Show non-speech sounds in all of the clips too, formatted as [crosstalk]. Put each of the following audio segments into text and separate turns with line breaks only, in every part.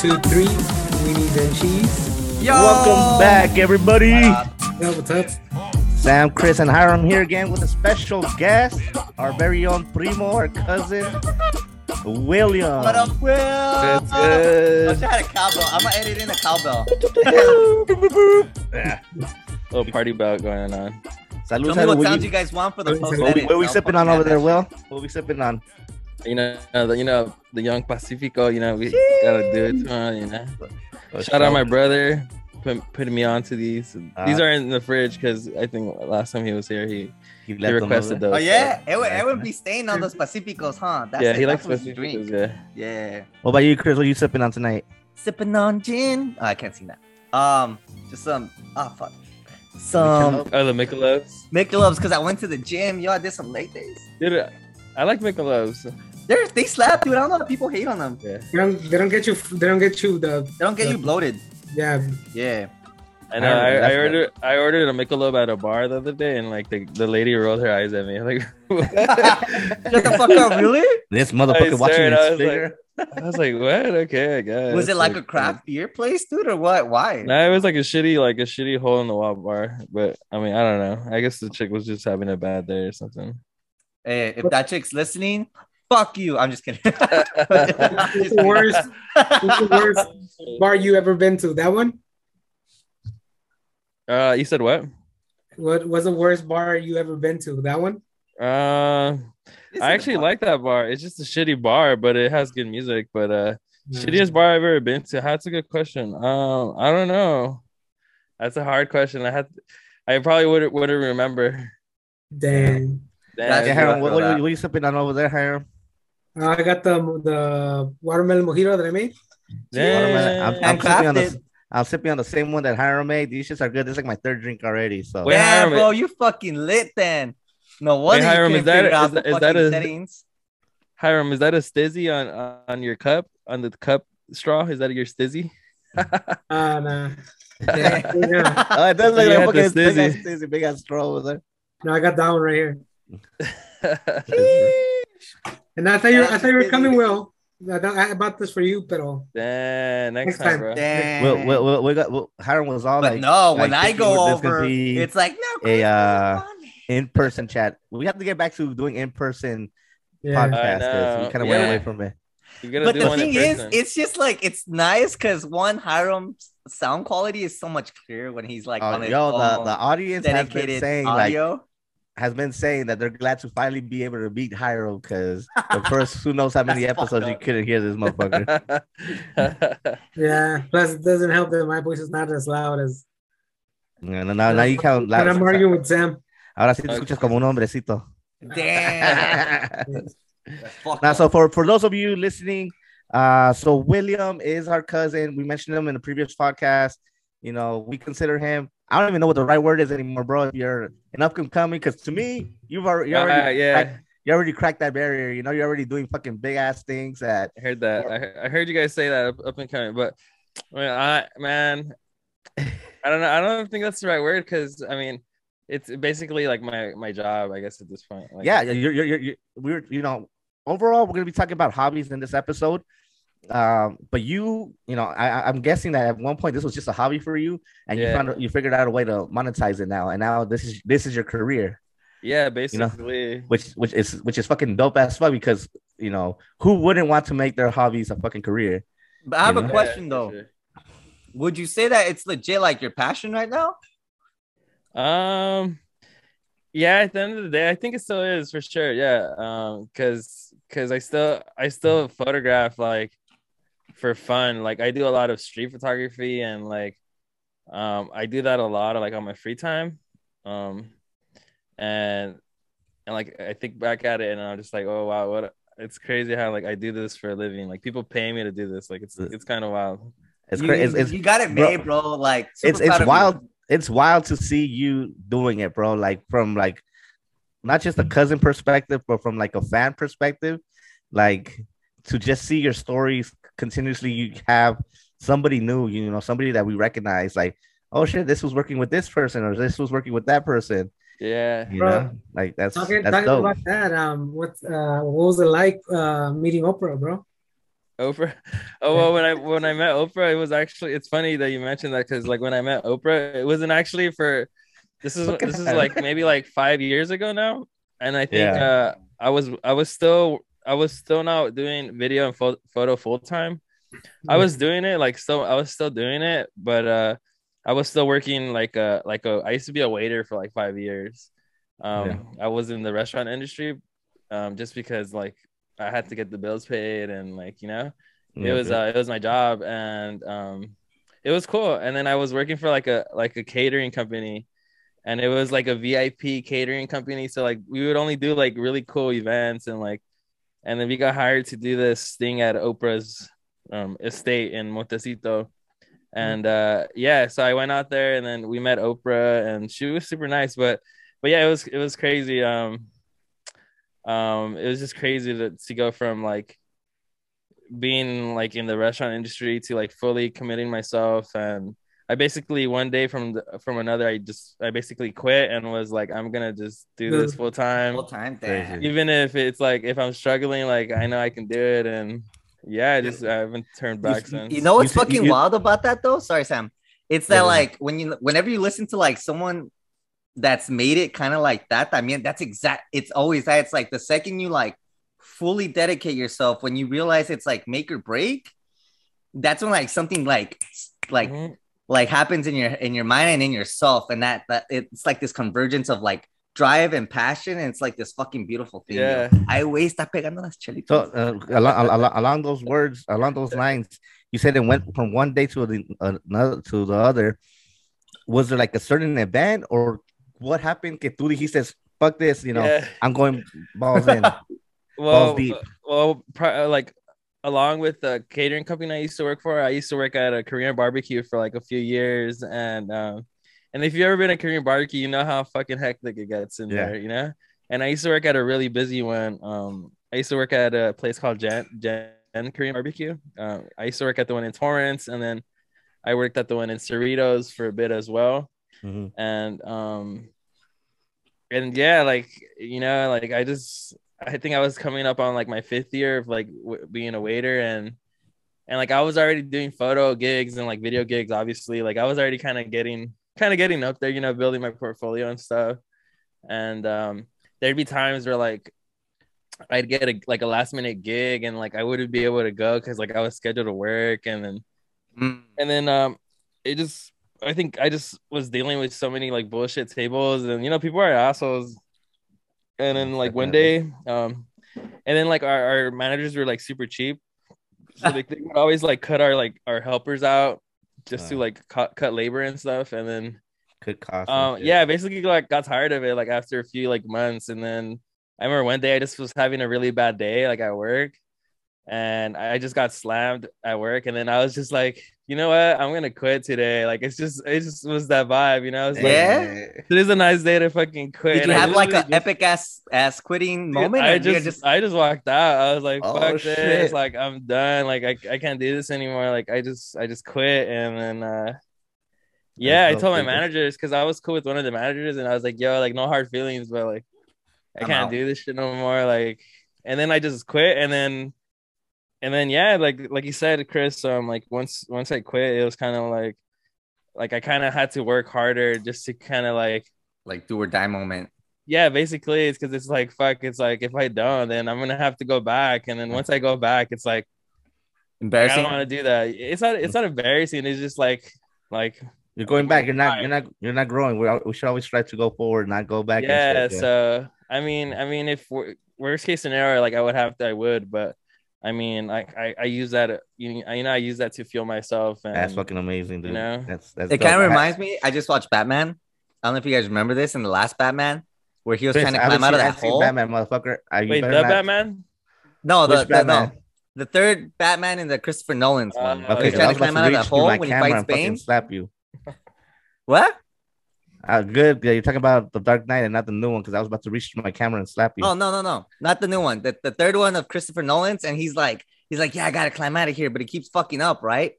two, three. Weenies and cheese.
Yo!
Welcome back, everybody.
Yeah, what's up?
Sam, Chris, and Hiram here again with a special guest, our very own primo, our cousin, William.
What up, Will?
That's
I
good.
wish I had a cowbell. I'm gonna edit in a cowbell.
Yeah. [laughs]
Little party bout going on.
Salud,
Tell me what
What
sounds
you-
you guys want for the
What
post
we-
What we, what we sipping on over there, Will? What we sipping on?
You know, the, you know the young Pacifico. You know we gotta do it. You know. Shout out my brother, put, putting me onto these. these
Uh,
are in the fridge because I think last time he was here, he,
He
he
them
requested those.
Oh yeah,
so-
it would, it would be staying on those Pacificos, huh? That's
yeah,
it.
he likes
That's what you
Pacificos. Yeah.
Yeah.
What about you, Chris? What are you sipping on tonight?
Sipping on gin. Oh, I can't see that. Um, just some. Oh fuck. Some
Oh, the Michelobs.
Michelobs because I went to the gym. Yo, I did some leg days.
Dude, I like Michelobs.
They're, they slap, dude. I don't know. How people hate on them.
Yeah.
They don't, they don't get you. They don't get you the.
They don't get you bloated.
Yeah,
Yeah.
Uh, I know.
I
I, I, ordered I ordered a Michelob at a bar the other day, and like the, the lady rolled her eyes at me. [laughs] Like,
Shut the fuck up, [laughs] really?
This motherfucker
I
watching
stared,
his
I was. I was like, what? Okay, I guess.
Was it like a craft beer place, dude, or what? Why?
No, it was like a shitty, like a shitty hole in the wall bar. But I mean, I don't know. I guess the chick was just having a bad day or something.
Hey, if that chick's listening, fuck you. I'm just kidding. [laughs]
What's the worst? The worst bar you ever been to? That one.
Uh, you said what?
What was the worst bar you ever been to? That one.
Uh, I actually like that bar. It's just a shitty bar, but it has good music. But uh, shittiest bar I've ever been to. That's a good question. Um, I don't know. That's a hard question. I had, I probably would wouldn't remember.
Damn.
Damn,
That's
Yeah, Hiram,
feel
what, what,
that.
what you sipping on over there, Hiram?
Uh, I got the the watermelon mojito that I made.
Watermelon. I'm, I'm sipping on the I'm sipping on the same one that Hiram made. These shits are good. This is like my third drink already. So
Wait,
yeah,
Hiram,
bro, you fucking lit then. No wonder
Wait, Hiram,
you
is
can't
that-
figure out
is
the
that- is that a-
settings.
Hiram, is that a stizzy on on your cup on the cup straw? Is that your stizzy?
Uh, [laughs] nah. [laughs]
Yeah.
Yeah.
Oh, it doesn't look like a fucking big ass
stizzy.
stizzy, big ass straw over there.
No, I got that one right here. [laughs] And I thought you, I thought you were coming, Will. I, bought this for you, pero
Damn, next
Next
time,
time.
bro.
Damn.
Well, well, well, we got well, Hiram was all
but
like
no,
like
when I go over, it's like no.
a, uh, in person chat. We have to get back to doing in person
yeah.
podcast we kind of went away from it.
But the thing is,
person.
it's just like it's nice because one Hiram's sound quality is so much clearer when he's like
Uh,
on his
yo, the, the audience has been
dedicated
saying like
audio.
Has been saying that they're glad to finally be able to beat Hiram because the [laughs] first who knows how many episodes you couldn't hear this motherfucker. [laughs]
Yeah. Plus, it doesn't help that my voice is not as loud as
No, no, no, now you [laughs] count.
when I'm arguing with Sam.
Ahora sí te escuchas como un hombrecito.
Damn. Fuck
Now,
up.
so for for those of you listening, uh, so William is our cousin. We mentioned him in the previous podcast. You know, we consider him. I don't even know what the right word is anymore, bro. If you're an up and coming, because to me, you've already, you
Uh,
already,
yeah,
cracked, you already cracked that barrier. You know, you're already doing fucking big ass things that
I heard that. I, I heard you guys say that up, up and coming, but I, mean, I man, I don't know. I don't think that's the right word because I mean, it's basically like my my job, I guess, at this point. Like,
yeah, you're, you're, you're, you're, we're, you know, overall, we're gonna be talking about hobbies in this episode. Um, but you, you know, I, I- I'm guessing that at one point this was just a hobby for you, and you found you figured out a way to monetize it now, and now this is this is your career,
yeah,
know,
basically.
which which is which is fucking dope as fuck because you know who wouldn't want to make their hobbies a fucking career?
But I have
you
a question
Yeah,
though.
for
Would you say that it's legit like your passion right now?
Um, yeah. At the end of the day, I think it still is for sure. Yeah. Um, because because I still I still photograph like for fun. Like I do a lot of street photography and like um I do that a lot of, like on my free time. Um and and like I think back at it and I'm just like, oh wow, what it's crazy how like I do this for a living. Like people pay me to do this. Like it's it's kind of wild.
It's crazy. It's, it's,
you got it
bro,
made, bro. Like
it's it's wild.
you.
It's wild to see you doing it, bro. Like from like not just a cousin perspective, but from like a fan perspective, like to just see your stories continuously. You have somebody new, you know, somebody that we recognize. Like, oh shit, this was working with this person, or this was working with that person.
Yeah.
You
Bro,
know, like that's
Talking,
that's
talking
dope.
about that, um, what uh, what was it like uh, meeting Oprah, bro?
Oprah. [laughs] Oh well, when I when I met Oprah, it was actually it's funny that you mentioned that because like when I met Oprah, it wasn't actually for this is this is like maybe like five years ago now, and I think
Yeah.
uh I was I was still I was still not doing video and pho- photo full time. I was doing it like still I was still doing it, but uh I was still working like a like a I used to be a waiter for like five years. Um
Yeah.
I was in the restaurant industry um just because like I had to get the bills paid and like you know it was uh, it was my job and um it was cool and then I was working for like a like a catering company and it was like a VIP catering company so like we would only do like really cool events and like and then we got hired to do this thing at Oprah's um estate in Montecito. And uh yeah so I went out there and then we met Oprah and she was super nice but but yeah it was it was crazy. Um um it was just crazy to, to go from like being like in the restaurant industry to like fully committing myself and I basically one day from the, from another I just I basically quit and was like I'm gonna just do this full time
Full time. thing.
Even if it's like if I'm struggling like I know I can do it and yeah I just I haven't turned back since
You know what's
You
fucking
you-
wild about that though? Sorry, Sam. It's that
Yeah.
like when you whenever you listen to like someone that's made it kind of like that, I mean that's exact it's always that. It's like the second you like fully dedicate yourself when you realize it's like make or break, that's when like something like like
Mhm.
Like happens in your in your mind and in yourself and that that it's like this convergence of like drive and passion and it's like this fucking beautiful thing.
Yeah.
I always está pegando las chelitas.
So uh, along, along, along those words, along those lines, you said it went from one day to the another to the other. Was there like a certain event or what happened? Que tú dijiste, fuck this, you know,
Yeah.
I'm going balls in. [laughs]
well,
deep.
uh, well, pri- uh, like along with the catering company I used to work for, I used to work at a Korean barbecue for like a few years, and um, and if you've ever been a Korean barbecue, you know how fucking hectic it gets in
Yeah.
there, you know. And I used to work at a really busy one. Um, I used to work at a place called Gen, Gen Korean Barbecue. Um, I used to work at the one in Torrance, and then I worked at the one in Cerritos for a bit as well
Mhm.
and um and yeah like you know like i just i think i was coming up on like my fifth year of like w- being a waiter and and like i was already doing photo gigs and like video gigs obviously. Like i was already kind of getting kind of getting up there you know building my portfolio and stuff. And um there'd be times where like i'd get a like a last minute gig and like i wouldn't be able to go because like i was scheduled to work. And then
Mm.
and then um it just i think i just was dealing with so many like bullshit tables and you know people are assholes and then like one day um and then like our, our managers were like super cheap. So [laughs] like, they would always like cut our like our helpers out just to
Uh.
like cut, cut labor and stuff. And then
Could cost.
um yeah basically like got tired of it like after a few like months. And then i remember one day i just was having a really bad day like at work. And i just got slammed at work. And then i was just like you know what i'm gonna quit today like it's just it just was that vibe you know like
Yeah?
today's a nice day to fucking quit
Did you have like an epic ass ass quitting moment?
I
you
just, I just walked out. I was like,
Oh,
"Fuck
shit.
this! Like, I'm done. Like, I, I can't do this anymore. Like, I just, I just quit." And then, uh, yeah, I
That's
told my managers because I was cool with one of the managers, and I was like, "Yo, like, no hard feelings, but like, I
I'm
can't
out.
do this shit no more." Like, and then I just quit, and then, and then, yeah, like, like you said, Chris, um, like once, once I quit, it was kind of like, like I kind of had to work harder just to kind of like
like do or die moment.
yeah, basically it's because it's like fuck. It's like if I don't, then I'm gonna have to go back, and then once I go back, it's like
embarrassing.
I don't want to do that. It's not. It's not embarrassing. It's just like like
You're going back. You're not. You're not. You're not growing. We, we should always try to go forward, not go back. and
yeah. So I mean, I mean, if wor- worst case scenario, like I would have to, I would, but I mean, like I, I use that. You know, you know, I use that to fuel myself. And
That's fucking amazing, dude.
you know?
that's that's.
It kind of reminds me. I just watched Batman. I don't know if you guys remember this in the last Batman, where he was
Chris,
trying to climb out of that
I
hole.
Batman, motherfucker. Are you
wait, the
not-
Batman.
No, the,
Which
the no, the third Batman in the Christopher Nolan's
Uh,
one.
okay,
Where
Okay,
he's
'cause I
trying
was
to
about
climb
to
out of that hole when he fights Bane.
slap you.
What?
Uh, good. Yeah, you're talking about the Dark Knight and not the new one because I was about to reach through my camera and slap you.
Oh no, no, no, not the new one. The, the third one of Christopher Nolan's, and he's like, he's like, yeah, I gotta climb out of here, but he keeps fucking up, right?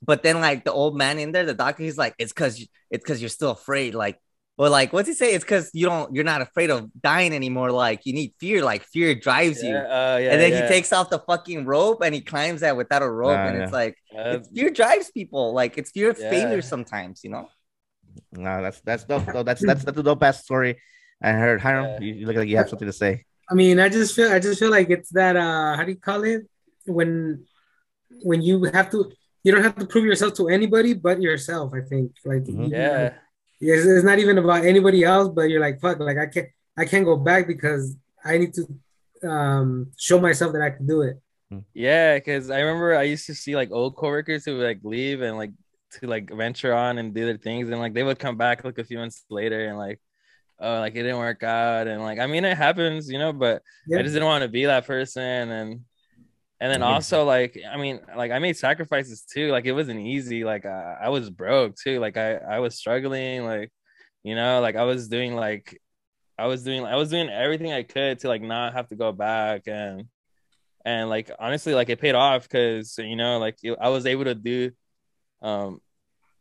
But then like the old man in there, the doctor, he's like, it's cause you, it's cause you're still afraid. Like Well, like, what's he say? It's because you don't, you're not afraid of dying anymore. Like, you need fear. Like, fear drives you.
Uh, yeah,
and then
yeah.
he takes off the fucking rope and he climbs that without a rope.
Ah,
and
yeah.
it's like,
Uh,
it's, fear drives people. Like, it's fear of
Yeah.
failure sometimes, you know?
No, that's that's dope. though. That's that's that's a dope ass story. I heard Hiram,
Yeah.
you, you look like you have something to say.
I mean, I just feel I just feel like it's that uh how do you call it? When when you have to you don't have to prove yourself to anybody but yourself, I think. Like
Mhm.
you-
yeah.
it's, it's not even about anybody else, but you're like, fuck, like I can't I can't go back because I need to um show myself that I can do it.
Yeah, because I remember I used to see like old coworkers who would like leave and like to like venture on and do their things, and like they would come back like a few months later and like, oh, like it didn't work out, and like I mean it happens, you know, but
Yeah.
I just didn't want to be that person, and and then also like I mean like I made sacrifices too, like it wasn't easy, like I, I was broke too, like I I was struggling, like you know, like I was doing like I was doing I was doing everything I could to like not have to go back and and like honestly like it paid off because you know like it- I was able to do um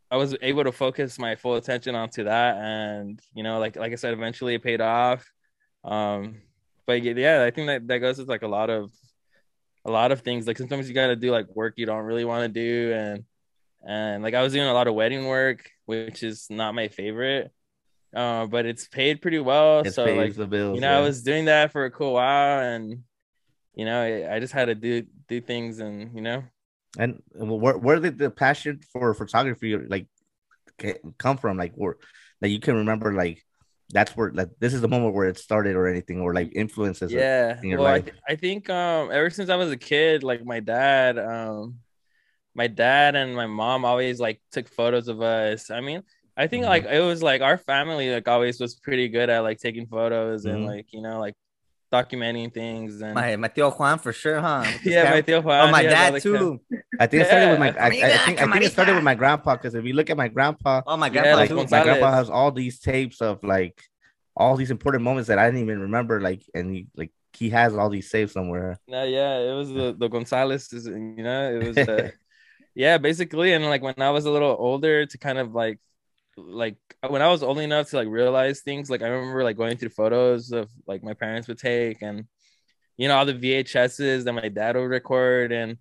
I was able to focus my full attention onto that and you know like like I said eventually it paid off um but yeah I think that that goes with like a lot of a lot of things like sometimes you got to do like work you don't really want to do and and like I was doing a lot of wedding work which is not my favorite uh, but it's paid pretty well
It
so
pays
like
the bills.
you know,
yeah.
I was doing that for a cool while, and you know, I, I just had to do do things, and you know,
And where where did the passion for photography like come from? Like where that you can remember like that's where like this is the moment where it started or anything or like influences
yeah.
in your
Well, I, th- I think um ever since I was a kid, like my dad, um, my dad and my mom always like took photos of us. I mean. I think
Mhm.
like it was like our family like always was pretty good at like taking photos and
Mhm.
like you know like documenting things and
My, my Tio Juan for sure, huh? [laughs]
Yeah
cam-
my tío
Oh, my
he has all
dad
the
too.
I think it started with my
Yeah.
I, I think I think it started with my grandpa because if you look at my grandpa,
Oh, my
Yeah,
grandpa
like
too.
my grandpa has all these tapes of like all these important moments that I didn't even remember. Like and he like he has all these saved somewhere.
No, yeah, it was the the Gonzalez, you know, it was uh, [laughs] yeah, basically, and like when I was a little older, to kind of like like when I was old enough to like realize things, like I remember like going through photos of like my parents would take, and you know all the VHSs that my dad would record, and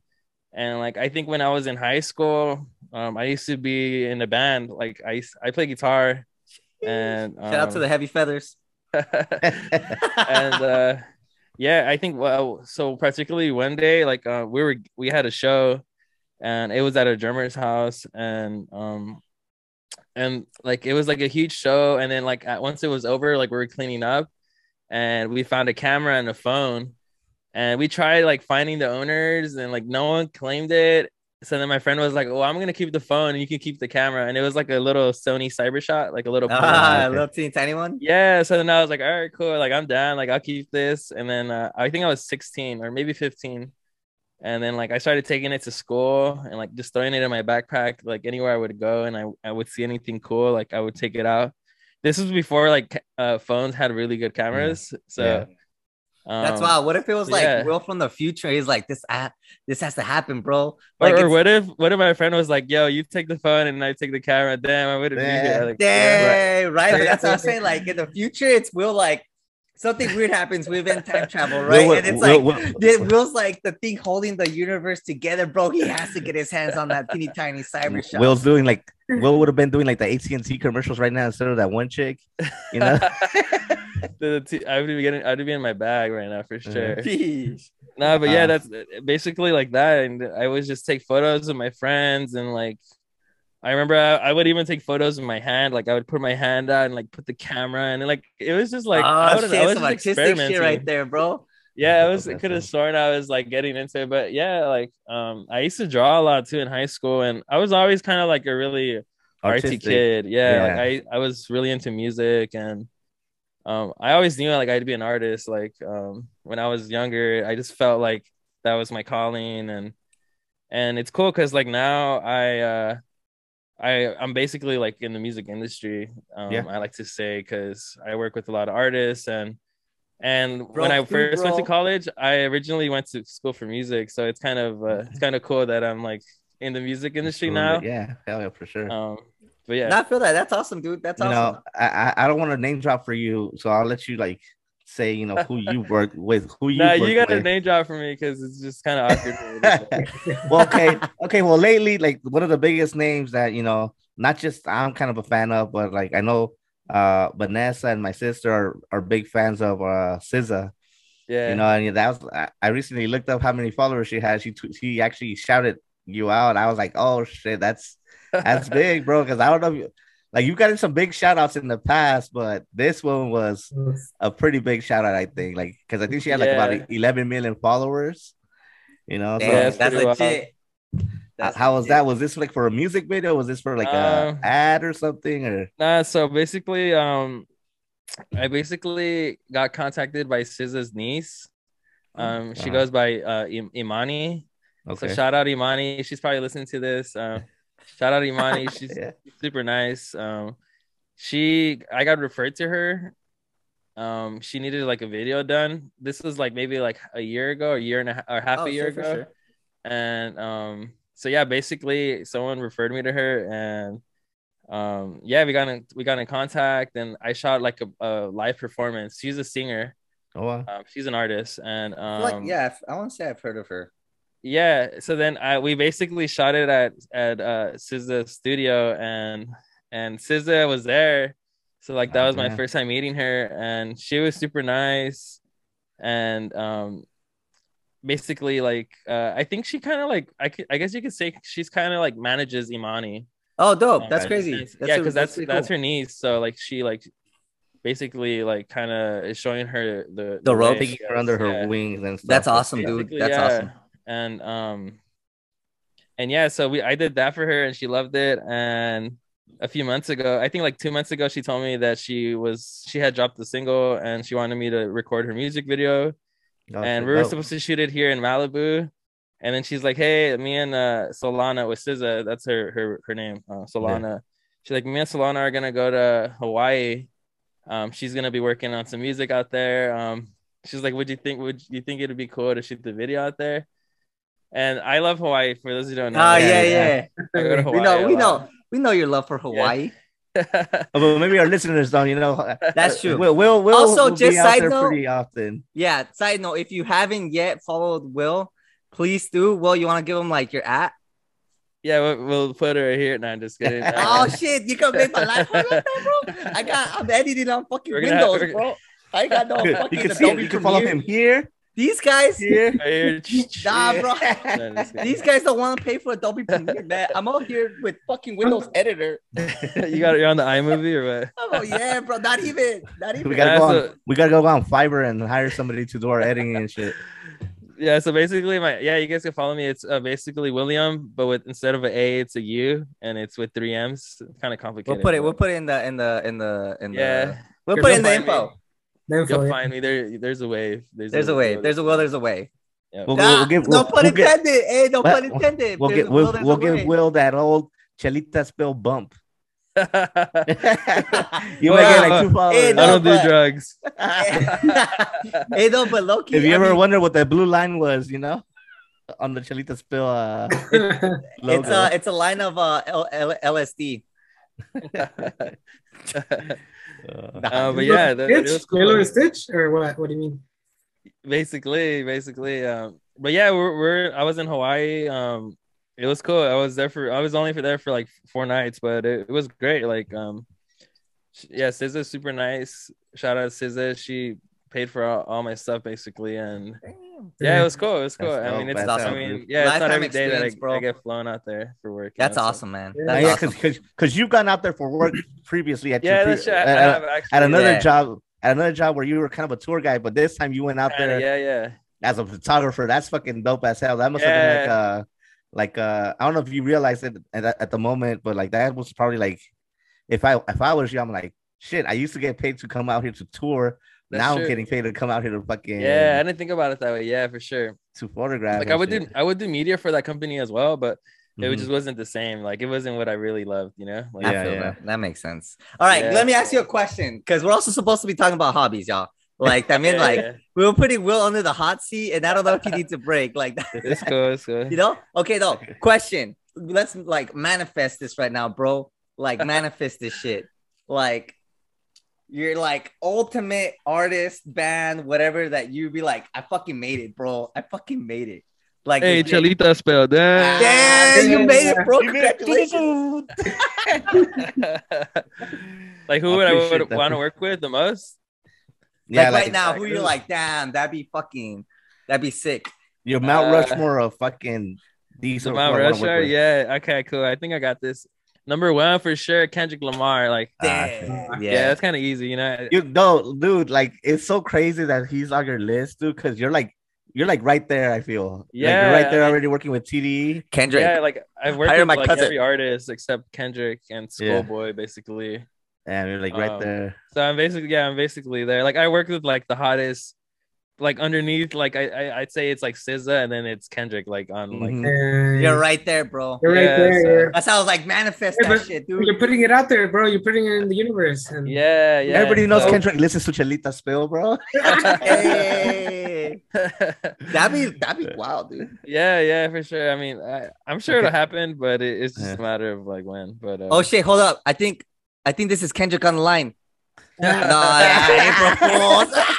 and like I think when I was in high school, um, I used to be in a band, like I I play guitar, and
Shout out to
um,
the heavy feathers. [laughs] [laughs]
and uh yeah i think well so particularly one day like uh we were we had a show and it was at a drummer's house and um and like it was like a huge show and then like at, once it was over like we were cleaning up and we found a camera and a phone and we tried like finding the owners and like no one claimed it so then my friend was like oh i'm gonna keep the phone and you can keep the camera and it was like a little sony cybershot like a little
Ah,
okay.
little teeny tiny one.
yeah so then i was like all right cool like i'm down like i'll keep this and then uh, i think i was 16 or maybe 15 and then like i started taking it to school and like just throwing it in my backpack like anywhere i would go and i, I would see anything cool like i would take it out this was before like uh, phones had really good cameras so
Yeah.
That's
um,
wild. What if it was like
yeah.
Will from the future? He's like, this ah, this has to happen, bro.
or,
Like,
or what if what if my friend was like yo you take the phone and i take the camera damn i wouldn't be here like,
Yeah, right. But that's what I'm saying. Like in the future, it's Will like something weird happens We within time [laughs] travel, right?
Will-
and it's
Will-
like
Will-
the- Will's like the thing holding the universe together, bro. He has to get his hands on that teeny tiny cyber shop. [laughs]
Will's doing like Will would have been doing like the [laughs] AT and T commercials right now instead of that one chick. You know,
the, t- I would be getting, I'd be in my bag right now for sure.
Jeez.
No, but yeah,
Uh,
that's basically like that. And I always just take photos of my friends and like, I remember I, I would even take photos of my hand. Like I would put my hand out and like put the camera and like it was just like I,
oh,
would,
shit,
I was
some
just
artistic shit
experimenting.
right there, bro.
Yeah, I was could have sworn I was like getting into it, but yeah, like um, I used to draw a lot too in high school, and I was always kind of like a really artsy
Artistic.
kid. Yeah, like I I was really into music, and um, I always knew like I'd be an artist. Like um, when I was younger, I just felt like that was my calling, and and it's cool because like now I uh I I'm basically like in the music industry. Um,
Yeah.
I like to say because I work with a lot of artists and. And
Bro,
when I
true,
first went to college, I originally went to school for music, so it's kind of uh, it's kind of cool that I'm like in the music industry now.
Yeah, hell yeah, for sure.
Um, but yeah,
I feel that. That's awesome, dude. That's
you
awesome.
know, I I- I don't want to name drop for you, so I'll let you like say you know who you [laughs] work with, who you
nah, you got a name drop for me because it's just kind of awkward. for me to say. [laughs]
well, okay, okay. Well, lately, like one of the biggest names that you know, not just I'm kind of a fan of, but like I know uh Vanessa and my sister are, are big fans of uh SZA.
yeah,
You know, and that was I, I recently looked up how many followers she had. She tw- she actually shouted you out. I was like, oh shit, that's that's [laughs] big, bro. Because I don't know, if you, like you got some big shout outs in the past, but this one was a pretty big shout out, I think. Like, because I think she had like
Yeah.
about 11 million followers. You know, so
Damn,
that's
that's
pretty
legit.
how-
That's
how was that? Was this like for a music video? Was this for like a
Um,
ad or something? Or
Nah, so basically, um, I basically got contacted by SZA's niece. Um, she
Uh-huh.
goes by uh Im- Imani.
okay,
So shout out Imani. She's probably listening to this. Um, shout out Imani. [laughs] She's
yeah.
super nice. Um, she I got referred to her. Um, she needed like a video done. This was like maybe like a year ago, a year and a half, or half
Oh,
a year
sure,
ago.
sure.
And um, so yeah, basically someone referred me to her, and um, yeah, we got in we got in contact, and I shot like a, a live performance. She's a singer.
Oh, wow.
Um, she's an artist, and um,
like, yeah, I want to say I've heard of her.
Yeah so then i we basically shot it at at uh SZA's studio and and SZA was there so like that
Oh,
was my first time meeting her and she was super nice and um basically like uh i think she kind of like I, could, I guess you could say she's kind of like manages imani
Oh, dope.
Um,
That's
and-
crazy. That's
yeah because that's
pretty
that's
cool.
her niece so like she like basically like kind of is showing her the
The ropes.
way,
Taking her under her
yeah.
wings and stuff.
That's awesome, dude. That's
yeah.
awesome.
And um, and yeah, so we I did that for her, and she loved it. And a few months ago, I think like two months ago, she told me that she was she had dropped the single, and she wanted me to record her music video. And we were
dope.
supposed to shoot it here in Malibu. And then she's like, "Hey, me and uh, Solana with SZA, that's her her her name, uh, Solana. She's like, me and Solana are gonna go to Hawaii. Um, she's gonna be working on some music out there. Um, she's like, would you think would you think it'd be cool to shoot the video out there? And I love Hawaii. For those who don't know,
Oh,
Yeah,
yeah,
yeah.
yeah. [laughs]
Go to
We know, we know, we know your love for Hawaii. [laughs]
But maybe our listeners don't, you know.
That's true.
We'll, we'll, we'll
Also,
we'll
just side note-
pretty often.
Yeah. Side note: If you haven't yet followed Will, please do. Will, you want to give him like your at?
yeah, we'll, we'll put her here. No, I'm just kidding. [laughs]
oh shit! You can make my life hard like that, bro. I got. I'm editing on fucking
We're gonna have-
Windows,
we're-
bro. I got no
you
fucking
can see, you can follow
Premiere.
him here,
These guys, [laughs]
here. [laughs]
Nah, bro.
No, I'm just kidding.
These guys don't want to pay for Adobe Premiere, man. [laughs] I'm out here with fucking Windows Editor.
you got you're on the iMovie or what?
Oh yeah, bro. Not even. Not even.
We gotta
Yeah,
go
so-
on. We gotta go on Fiverr and hire somebody to do our editing and shit.
yeah so basically my yeah you guys can follow me it's uh, basically william but with instead of an a it's a u and it's with three m's kind of complicated
We'll put it. We'll put it in the in the in the in the.
yeah
We'll put it in the info.
The info,
you'll
yeah.
find me there there's a way. there's,
There's a way. There's a will. There's a way.
yeah.
We'll,
Ah,
we'll give.
no
We'll,
pun
we'll get,
intended. Hey, no pun intended.
we'll get.
will,
We'll, we'll give
way.
Will that old Chelita spill bump. [laughs] you
Well,
might get like two followers.
Hey,
i don't do drugs
hey, [laughs] no, but low key.
if you
I
ever
mean,
wonder what that blue line was, you know, on the Chelita spill uh, [laughs] logo.
it's a it's a line of uh L- L- LSD.
Uh,
uh, but yeah that, it was
Stitch?
cool.
Lilo and Stitch? Or what? What do you mean?
basically basically um but yeah we're, we're i was in hawaii um it was cool i was there for i was only for there for like four nights but it, it was great like um sh- yeah SZA's super nice shout out to SZA. she paid for all, all my stuff basically and yeah it was cool it was cool
That's
i mean
dope.
it's
That's
i mean
dude.
yeah it's not every day that I,
experience, bro.
I get flown out there for work you
That's
know, so-
awesome, man.
Yeah.
That's
yeah,
awesome.
because because you've gone out there for work previously at
yeah
your
that's
pre-
right. I
at,
have actually,
at another
Yeah.
job at another job where you were kind of a tour guide, but this time you went out
Kinda,
there
yeah yeah
as a photographer. That's fucking dope as hell. That must have been like uh like uh I don't know if you realized it at, that- at the moment, but like that was probably like if I if I was you, I'm like shit. I used to get paid to come out here to tour.
That's
now
true.
I'm getting paid to come out here to fucking
yeah i didn't think about it that way yeah for sure
to photograph.
like i would
shit.
do i would do media for that company as well but it
Mhm.
just wasn't the same. Like it wasn't what I really loved, you know. Like,
Yeah, yeah.
that. That makes sense. All right,
Yeah.
let me ask you a question because we're also supposed to be talking about hobbies, y'all. Like, I mean, [laughs]
yeah,
like
yeah.
we were putting Will under the hot seat, and I don't know if he needs a break. Like, [laughs]
it's cool. It's cool.
you know? Okay, though. [laughs] Question. Let's like manifest this right now, bro. like manifest this shit. Like you're like ultimate artist, band, whatever that you be like, I fucking made it, bro. I fucking made it. Like
Hey,
legit.
Chelita spelled that.
Damn, you made it, bro.
You made it.
Congratulations. [laughs]
like who
I
would I
appreciate
would want to work with the most?
like, right now, who you're like, damn, that'd be fucking, that'd be sick.
Your Mount
Uh,
Rushmore of fucking
The
decent.
Mount
who I wanna work
Rushmore? Yeah. Okay, cool. I think I got this. Number one for sure, Kendrick Lamar. Like,
Ah,
Damn.
yeah,
yeah.
that's kind of easy, you know.
You no, dude, like it's so crazy that he's on your list, dude, because you're like you're like right there, I feel. Like,
Yeah,
you're right there
I-
already working with TDE.
Kendrick.
Yeah, like I've worked with
my
like
cousin.
every artist except Kendrick and
Yeah.
Schoolboy, basically.
And you're like right
Um,
there.
So I'm basically yeah, I'm basically there. Like I work with like the hottest, like underneath, like I, I I'd say it's like SZA and then it's Kendrick, like on like
Mhm.
You're right there, bro.
You're right
Yeah,
there.
so-
you're-
That's how I was like, manifest
Yeah,
that shit, dude.
You're putting it out there, bro. You're putting it in the universe. And
yeah, yeah.
Everybody knows
so-
Kendrick listens to Chelita Spill, bro. [laughs]
Hey. That'd be that'd be wild, dude.
yeah, yeah, for sure. I mean, I, I'm sure
Okay.
it'll happen, but it, it's just
Yeah.
a matter of like when. But uh,
Oh shit, hold up. I think I think this is Kendrick on the line. [laughs] no, yeah, April Fools. [laughs]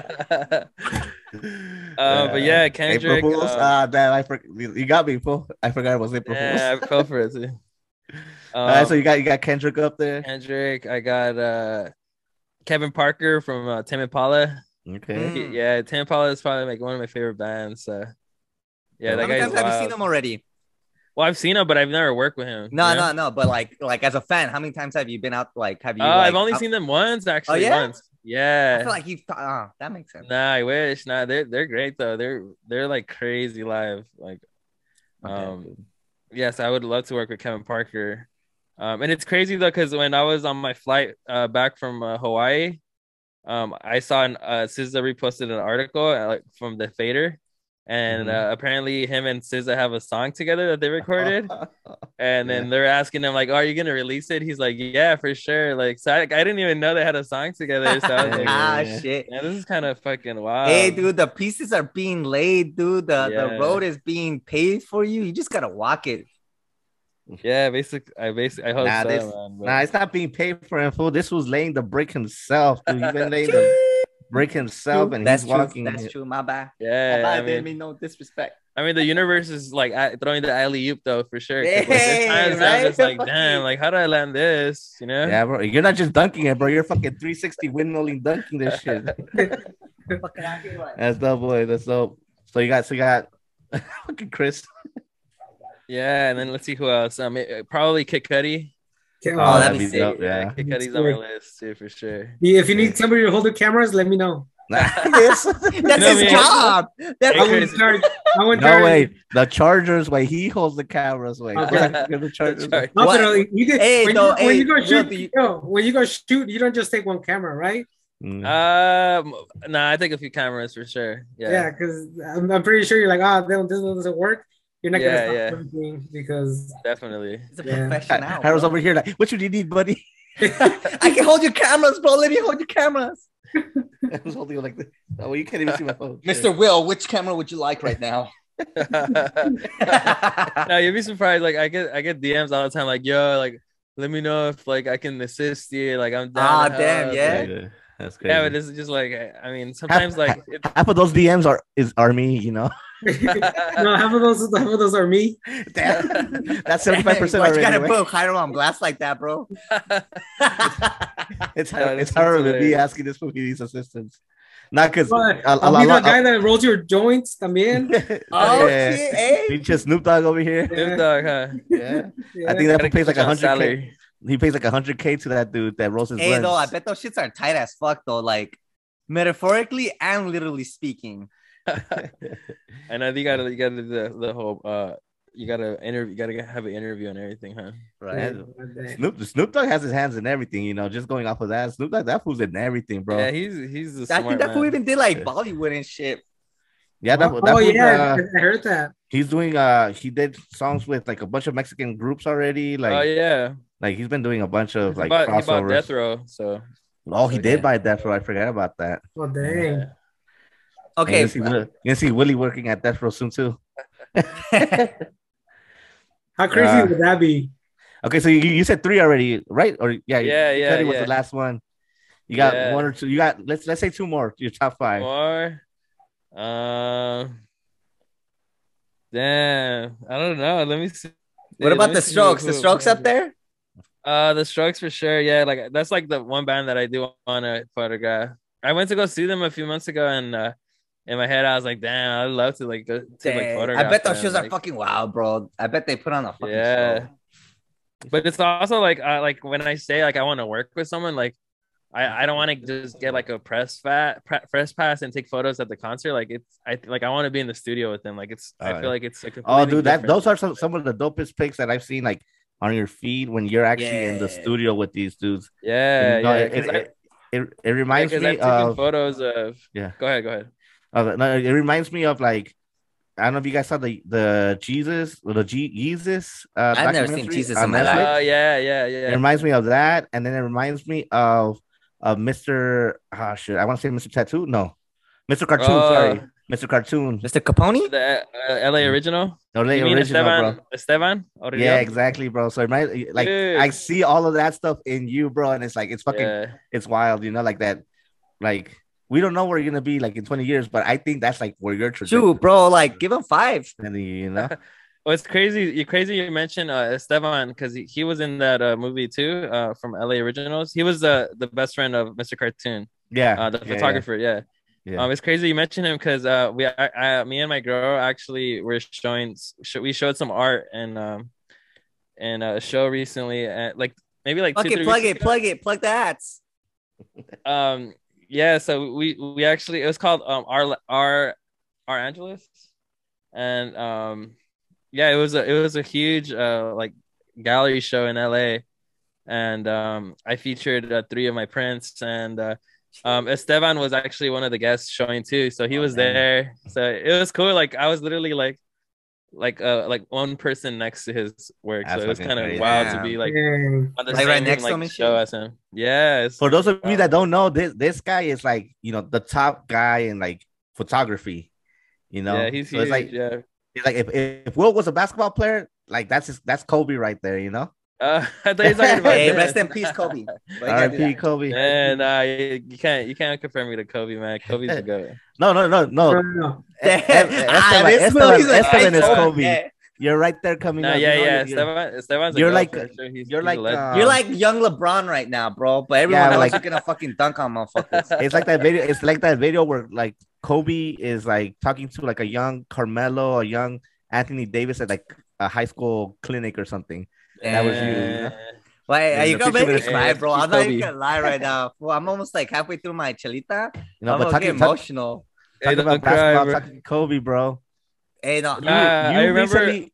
[laughs]
Uh, but yeah,
April
Kendrick.
Fools.
uh,
Ah, damn, I for- you got me, fool. I forgot it was April
yeah,
Fools.
I fell for it [laughs] too.
All right,
Um,
so you got you got Kendrick up there.
Kendrick. I got uh Kevin Parker from uh, Tame Impala.
Okay.
Mm.
He- yeah, Tame Impala is probably like one of my favorite bands. So yeah,
How
that
many
guy's
times have you
wild.
seen him already?
Well, I've seen him, but I've never worked with him.
No,
you know?
no, no. But like, like as a fan, how many times have you been out? Like, have you?
Oh,
like,
I've only
out-
seen them once actually.
Oh, yeah?
Once. Yeah.
I feel like you've. Oh, that makes sense.
Nah, I wish. Nah, they're they're great though. They're they're like crazy live. Like,
Okay.
um, yes, I would love to work with Kevin Parker. Um, and it's crazy though because when I was on my flight uh back from uh, Hawaii, um, I saw an uh SZA reposted an article uh, like from the Fader, and
Mhm.
uh, apparently him and SZA have a song together that they recorded. [laughs] And then they're asking him like, "Oh, "Are you gonna release it?" He's like, "Yeah, for sure." Like, so I, I didn't even know they had a song together. So I was [laughs] like,
ah,
yeah.
shit.
"Yeah, this is kind of fucking wild."
Hey, dude, the pieces are being laid, dude. The the road is being paved for you. You just gotta walk it.
Yeah, basically, I basically. I hope
Nah,
so,
this-
man. but-
Nah, it's not being paid for him, fool. This was laying the brick himself, dude. He's been [laughs] laying the brick himself, and
That's
he's
true.
walking.
That's true. My bad. My
yeah,
bad.
I
didn't
mean,
mean no disrespect.
I mean, the universe is like throwing the alley oop though for sure. like,
Hey,
there's times
right?
I'm just like, damn, like how do I land this? You know?
Yeah, bro. You're not just dunking it, bro. You're fucking 360 windmilling dunking this shit.
Fucking out here,
That's dope, boy. That's dope. So you got, so you got, [laughs] fucking Chris.
Yeah, and then let's see who else. Um, it- probably Kid Cudi.
Okay,
Oh,
uh,
that'd be
be dope,
sick.
Yeah.
Kid
That's
on my list too for sure.
if you need somebody to hold the cameras, let me know.
Yes. [laughs]
That's [laughs]
know
his
me.
job. That's
I
Hey,
would
Chris.
charge. I would [laughs]
no
charge.
way. The Chargers way. He holds the cameras way.
Okay.
the Chargers.
Sorry.
No,
What?
you did,
Hey,
when,
no,
you,
hey,
when you go shoot,
you-
yo, when you go shoot, you don't just take one camera, right?
Mm.
Um, nah, I take a few cameras for sure.
Yeah,
Yeah,
because I'm, I'm pretty sure you're like, ah, oh, this doesn't work. You're not
Yeah,
gonna stop
yeah.
everything because
definitely.
He's a
Yeah.
professional. [laughs]
Harold's over here like, what should you need, buddy? [laughs]
I can hold your cameras, bro. Let me hold your cameras. [laughs]
I was holding it like this. Oh, well, you can't even see my phone.
Mr. Will, which camera would you like right now?
no, you'd be surprised. Like I get I get DMs all the time, like, yo, like let me know if like I can assist you. Like I'm down.
Ah, damn, yeah.
Yeah, that's crazy.
Yeah, but this is just like I I mean, sometimes like it,
half of those DMs are is are me, you know. [laughs]
no, half of those, half of those are me. [laughs]
Damn. That's seventy five percent
Why you gotta
right?
put Hiram glass like that, bro? [laughs]
It's
Yeah,
hard, it's
that's
harder than me asking this for needs assistance. Not because
But I'll be the guy that rolls your joints también.
Oh,
yeah.
shit? Eh?
Pinche Snoop Dogg over here.
Snoop Dogg, huh?
Yeah.
Yeah.
I think that
Gotta
pays like a hundred k.
salary.
He pays like a hundred k to that dude that rolls his
Hey, though, I bet those shits are tight as fuck, though. Like, metaphorically and literally speaking.
And [laughs] I think you gotta you gotta do the the whole uh you gotta interview you gotta have an interview and everything, huh?
Right.
Yeah. Snoop Snoop Dogg has his hands in everything, you know. Just going off of that, Snoop Dogg, that fool's in everything, bro.
Yeah,
Yeah,
he's he's the
I
smart
think that fool even did like Bollywood and shit.
that, that
oh
fool's,
yeah,
uh,
I heard that.
he's doing uh he did songs with like a bunch of Mexican groups already. Like
oh yeah,
like he's been doing a bunch of
he
like
bought, he bought
crossovers.
Death Row, so
Oh, he
So,
did
yeah.
buy Death Row. I forgot about that.
Oh dang!
yeah.
Okay.
you can see, Will- you see Willie working at Death Row soon too. [laughs]
How crazy
Uh,
would that be?
Okay, so you, you said three already, right? Or yeah, you-
Yeah,
you
yeah,
said it was the last one. You got
Yeah.
one or two. You got let's let's say two more. Your top five.
Or, um, damn, I don't know. Let me see.
What
Let
about the Strokes?
who-
The Strokes up there?
Uh, the Strokes for sure. Yeah, like that's like the one band that I do want to photograph. I went to go see them a few months ago, and uh, in my head I was like, "Damn, I'd love to like go to like
Dang,
photograph."
I bet those
them,
shows are fucking wild, bro. I bet they put on a fucking
Yeah.
show.
But it's also like, uh, like when I say like I want to work with someone, like I, I don't want to just get like a press fat pre- press pass and take photos at the concert. Like it's I like I want to be in the studio with them. Like it's I feel like it's like
Oh, dude, that those are some, some of the dopest pics that I've seen like on your feed when you're actually in the studio with these dudes.
yeah
You know,
yeah.
it,
I-
it, it, it reminds
because
me
I've
of
photos of
Yeah.
Go ahead, go ahead.
No, it reminds me of like I don't know if you guys saw the the Jesus the G- Jesus. Uh,
I've never seen Jesus in my life.
Oh yeah, yeah, yeah.
It reminds me of that, and then it reminds me of of Mr. Ah, shit. I want to say Mr. Tattoo. No, Mr. Cartoon.
Oh.
sorry, Mr. Cartoon.
Mr. Capone?
The uh, LA original.
No,
You
original,
Estevan?
bro.
Estevan? Aurelio?
Yeah, exactly, bro. So it might like
Dude.
I see all of that stuff in you, bro, and it's like it's fucking
Yeah.
it's wild, you know, like that. Like we don't know where you're gonna be like in 20 years, but I think that's like where your trajectory,
Shoot, bro, like give him five.
you know. [laughs]
Well, it's crazy. You crazy. You mentioned uh, Estevan because he, he was in that uh, movie too uh, from LA Originals. He was uh, the best friend of Mr. Cartoon,
Yeah,
uh, the
yeah,
photographer. Yeah.
Yeah.
Um, it's crazy you mentioned him because uh, we, I, I, me and my girl actually were showing, sh- we showed some art and um, and a show recently, and like maybe like
Fuck
two,
it, plug
weeks
it, plug it, plug the hats. [laughs]
um yeah so we we actually it was called um our our our angeles. And um yeah it was a it was a huge uh like gallery show in la and um i featured uh, three of my prints and uh um estevan was actually one of the guests showing too so he
Oh,
was
damn.
there so it was cool like i was literally like like uh like one person next to his work
That's
so it was kind of
crazy.
wild to be like
Dang.
on the
Like
same
right next to
like,
him and
show
shit?
as him yeah
For those of you that don't know, this this guy is like you know the top guy in like photography. You know,
yeah he's
so
huge
it's like
yeah
it's like if, if Will was a basketball player, like that's his, that's Kobe right there. You know,
Uh, [laughs] I thought you were talking about
Hey,
that.
rest in peace, Kobe. [laughs] But you
R.I.P. Kobe.
And uh, you you can't you can't compare me to Kobe, man. Kobe's the goat. [laughs]
No, no, no,
No,
no.
no, no.
E- E-
Ah, Estevan,
Estevan,
Estevan
is Kobe. You're right there coming
No,
up.
yeah,
you know,
yeah.
you're-
Estevan, Estevan's
you're like-
sure. He's,
you're
he's
like, uh,
You're like young LeBron right now, bro. But everyone
Yeah,
else
like-
is gonna fucking dunk on motherfuckers.
It's like that video. It's like that video where like Kobe is like talking to like a young Carmelo, a young Anthony Davis at like a high school clinic or something. That was you, you are
you
the
gonna make
picture
me
is-
cry, bro. I'm not even gonna lie right now. Well, I'm almost like halfway through my chelita.
You know,
I'm
but
gonna
talking,
get
talk,
emotional.
Hey,
talking about
don't cry, bro.
talking Kobe, bro.
Hey, no,
You,
Nah, I remember-
recently-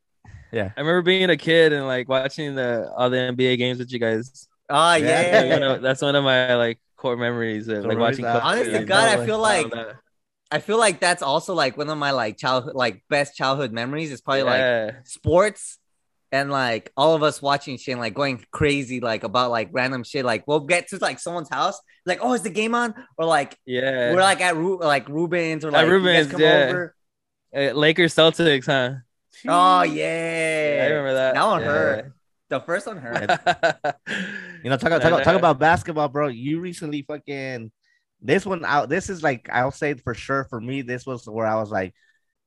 I remember being a kid and like watching the all the NBA games with you guys.
oh
Yeah.
yeah.
Like, one of- that's one of my like core memories of like watching.
uh,
Kobe.
Honest to
Yeah,
God, I feel
All
like. I feel like that's also like one of my like childhood, like best childhood memories. Is probably like sports and like all of us watching shit and like going crazy like about like random shit. Like we'll get to like someone's house, like oh, is the game on? Or like
yeah.
we're like at Ru- like Rubens or like you guys
Rubens,
come
yeah.
over.
Uh, Lakers Celtics, huh?
Oh
Yeah,
yeah,
I remember that.
That one
Yeah.
hurt. The first one hurt. [laughs]
You know, talk,
Nah,
talk, talk about basketball, bro. You recently fucking this one out. This is like I'll say for sure for me. This was where I was like,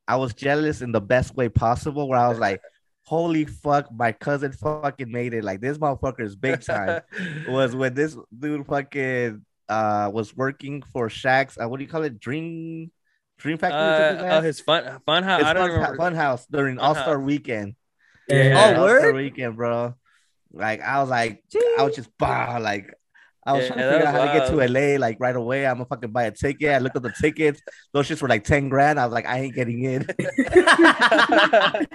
I was jealous in the best way possible. Where I was like, holy fuck, my cousin fucking made it. Like this motherfucker is big time. [laughs] was when this dude fucking uh was working for Shaq's. Uh, what do you call it? Dream Dream Factory. or
Uh, oh, his fun fun house.
It's
I don't
fun,
remember.
fun house during All Star Weekend.
Yeah.
Oh,
All-Star? Weekend, bro. Like I was like, I was just bah, like I was
Yeah,
trying to figure out
was
how to get to. LA like right away. I'm gonna fucking buy a ticket. I looked at the tickets. Those shits were like 10 grand. I was like, I ain't getting in. [laughs] [laughs]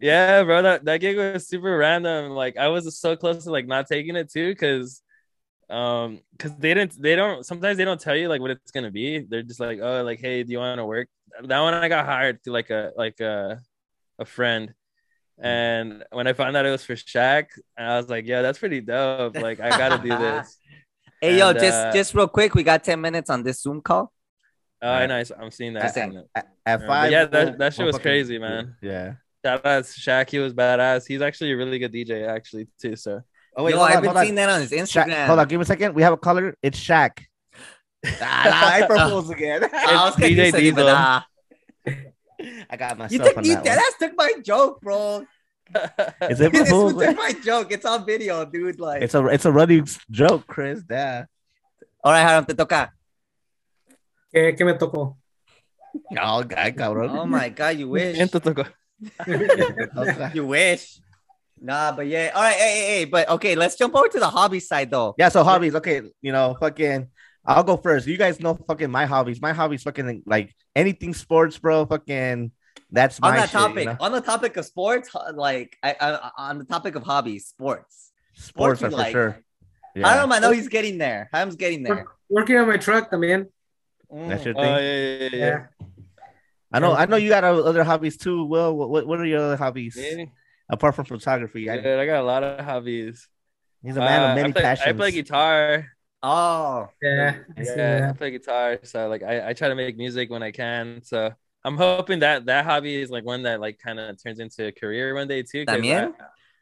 yeah, bro, that, that gig was super random. Like I was so close to like not taking it too, because um because they didn't they don't sometimes they don't tell you like what it's gonna be. They're just like, oh, like, hey, do you want to work? That one I got hired through like a like a a friend. And when I found out it was for Shaq, I was like, yeah, that's pretty dope. Like I gotta do [laughs] this.
Hey yo, just
uh,
just real quick, we got 10 minutes on this Zoom call.
Oh, nice. I'm seeing that.
That's
I'm seeing that.
At, at
Yeah,
five,
yeah, that- that shit was crazy, man.
Yeah.
Shout out Shaq. He was badass. He's actually a really good DJ, actually, too. So
Oh
Yo,
hold
I've
on,
been
hold on.
seeing that on his
Shaq-
Instagram.
hold on, give me a second. We have a caller. It's Shaq. ah, I [laughs] proposed again.
I was
DJ
DJ
Diesel.
Nah.
I got myself
You took
on
you
that one.
ass took my joke, bro. [laughs] [laughs]
Is it
this
proposed?
was my joke. It's on video, dude. Like,
It's a it's a running joke, Chris. Yeah.
all right, Hiram, te toca.
¿Qué, qué me tocó?
Oh, guy, cabrón.
Oh my god, you wish.
Bien te tocó.
Okay. [laughs]
You wish. Nah, but yeah. All right, hey, hey, hey. But okay, let's jump over to the hobby side though.
Yeah, so hobbies. Okay, you know, fucking. I'll go first. You guys know fucking my hobbies. My hobbies, fucking like anything sports, bro. Fucking. That's my
on that
shit, you
topic,
know?
on the topic of sports, like I, I on the topic of hobbies, sports.
Sports
we
are for
like.
sure.
I
Yeah.
don't know. I know he's getting there. Ham's getting there.
Work- working on my truck también.
That's
Mm.
your
Oh,
thing.
yeah, yeah, yeah. yeah.
Yeah.
I know. I know you got other hobbies too. Will, what what, what are your other hobbies
Yeah.
apart from photography? I-
Dude, I got a lot of hobbies.
he's a man
Uh,
of many
I play,
passions.
I play guitar.
Oh,
Yeah. I
Yeah, I play guitar. So like I, I try to make music when I can. So I'm hoping that that hobby is like one that like kind of turns into a career one day too.
También?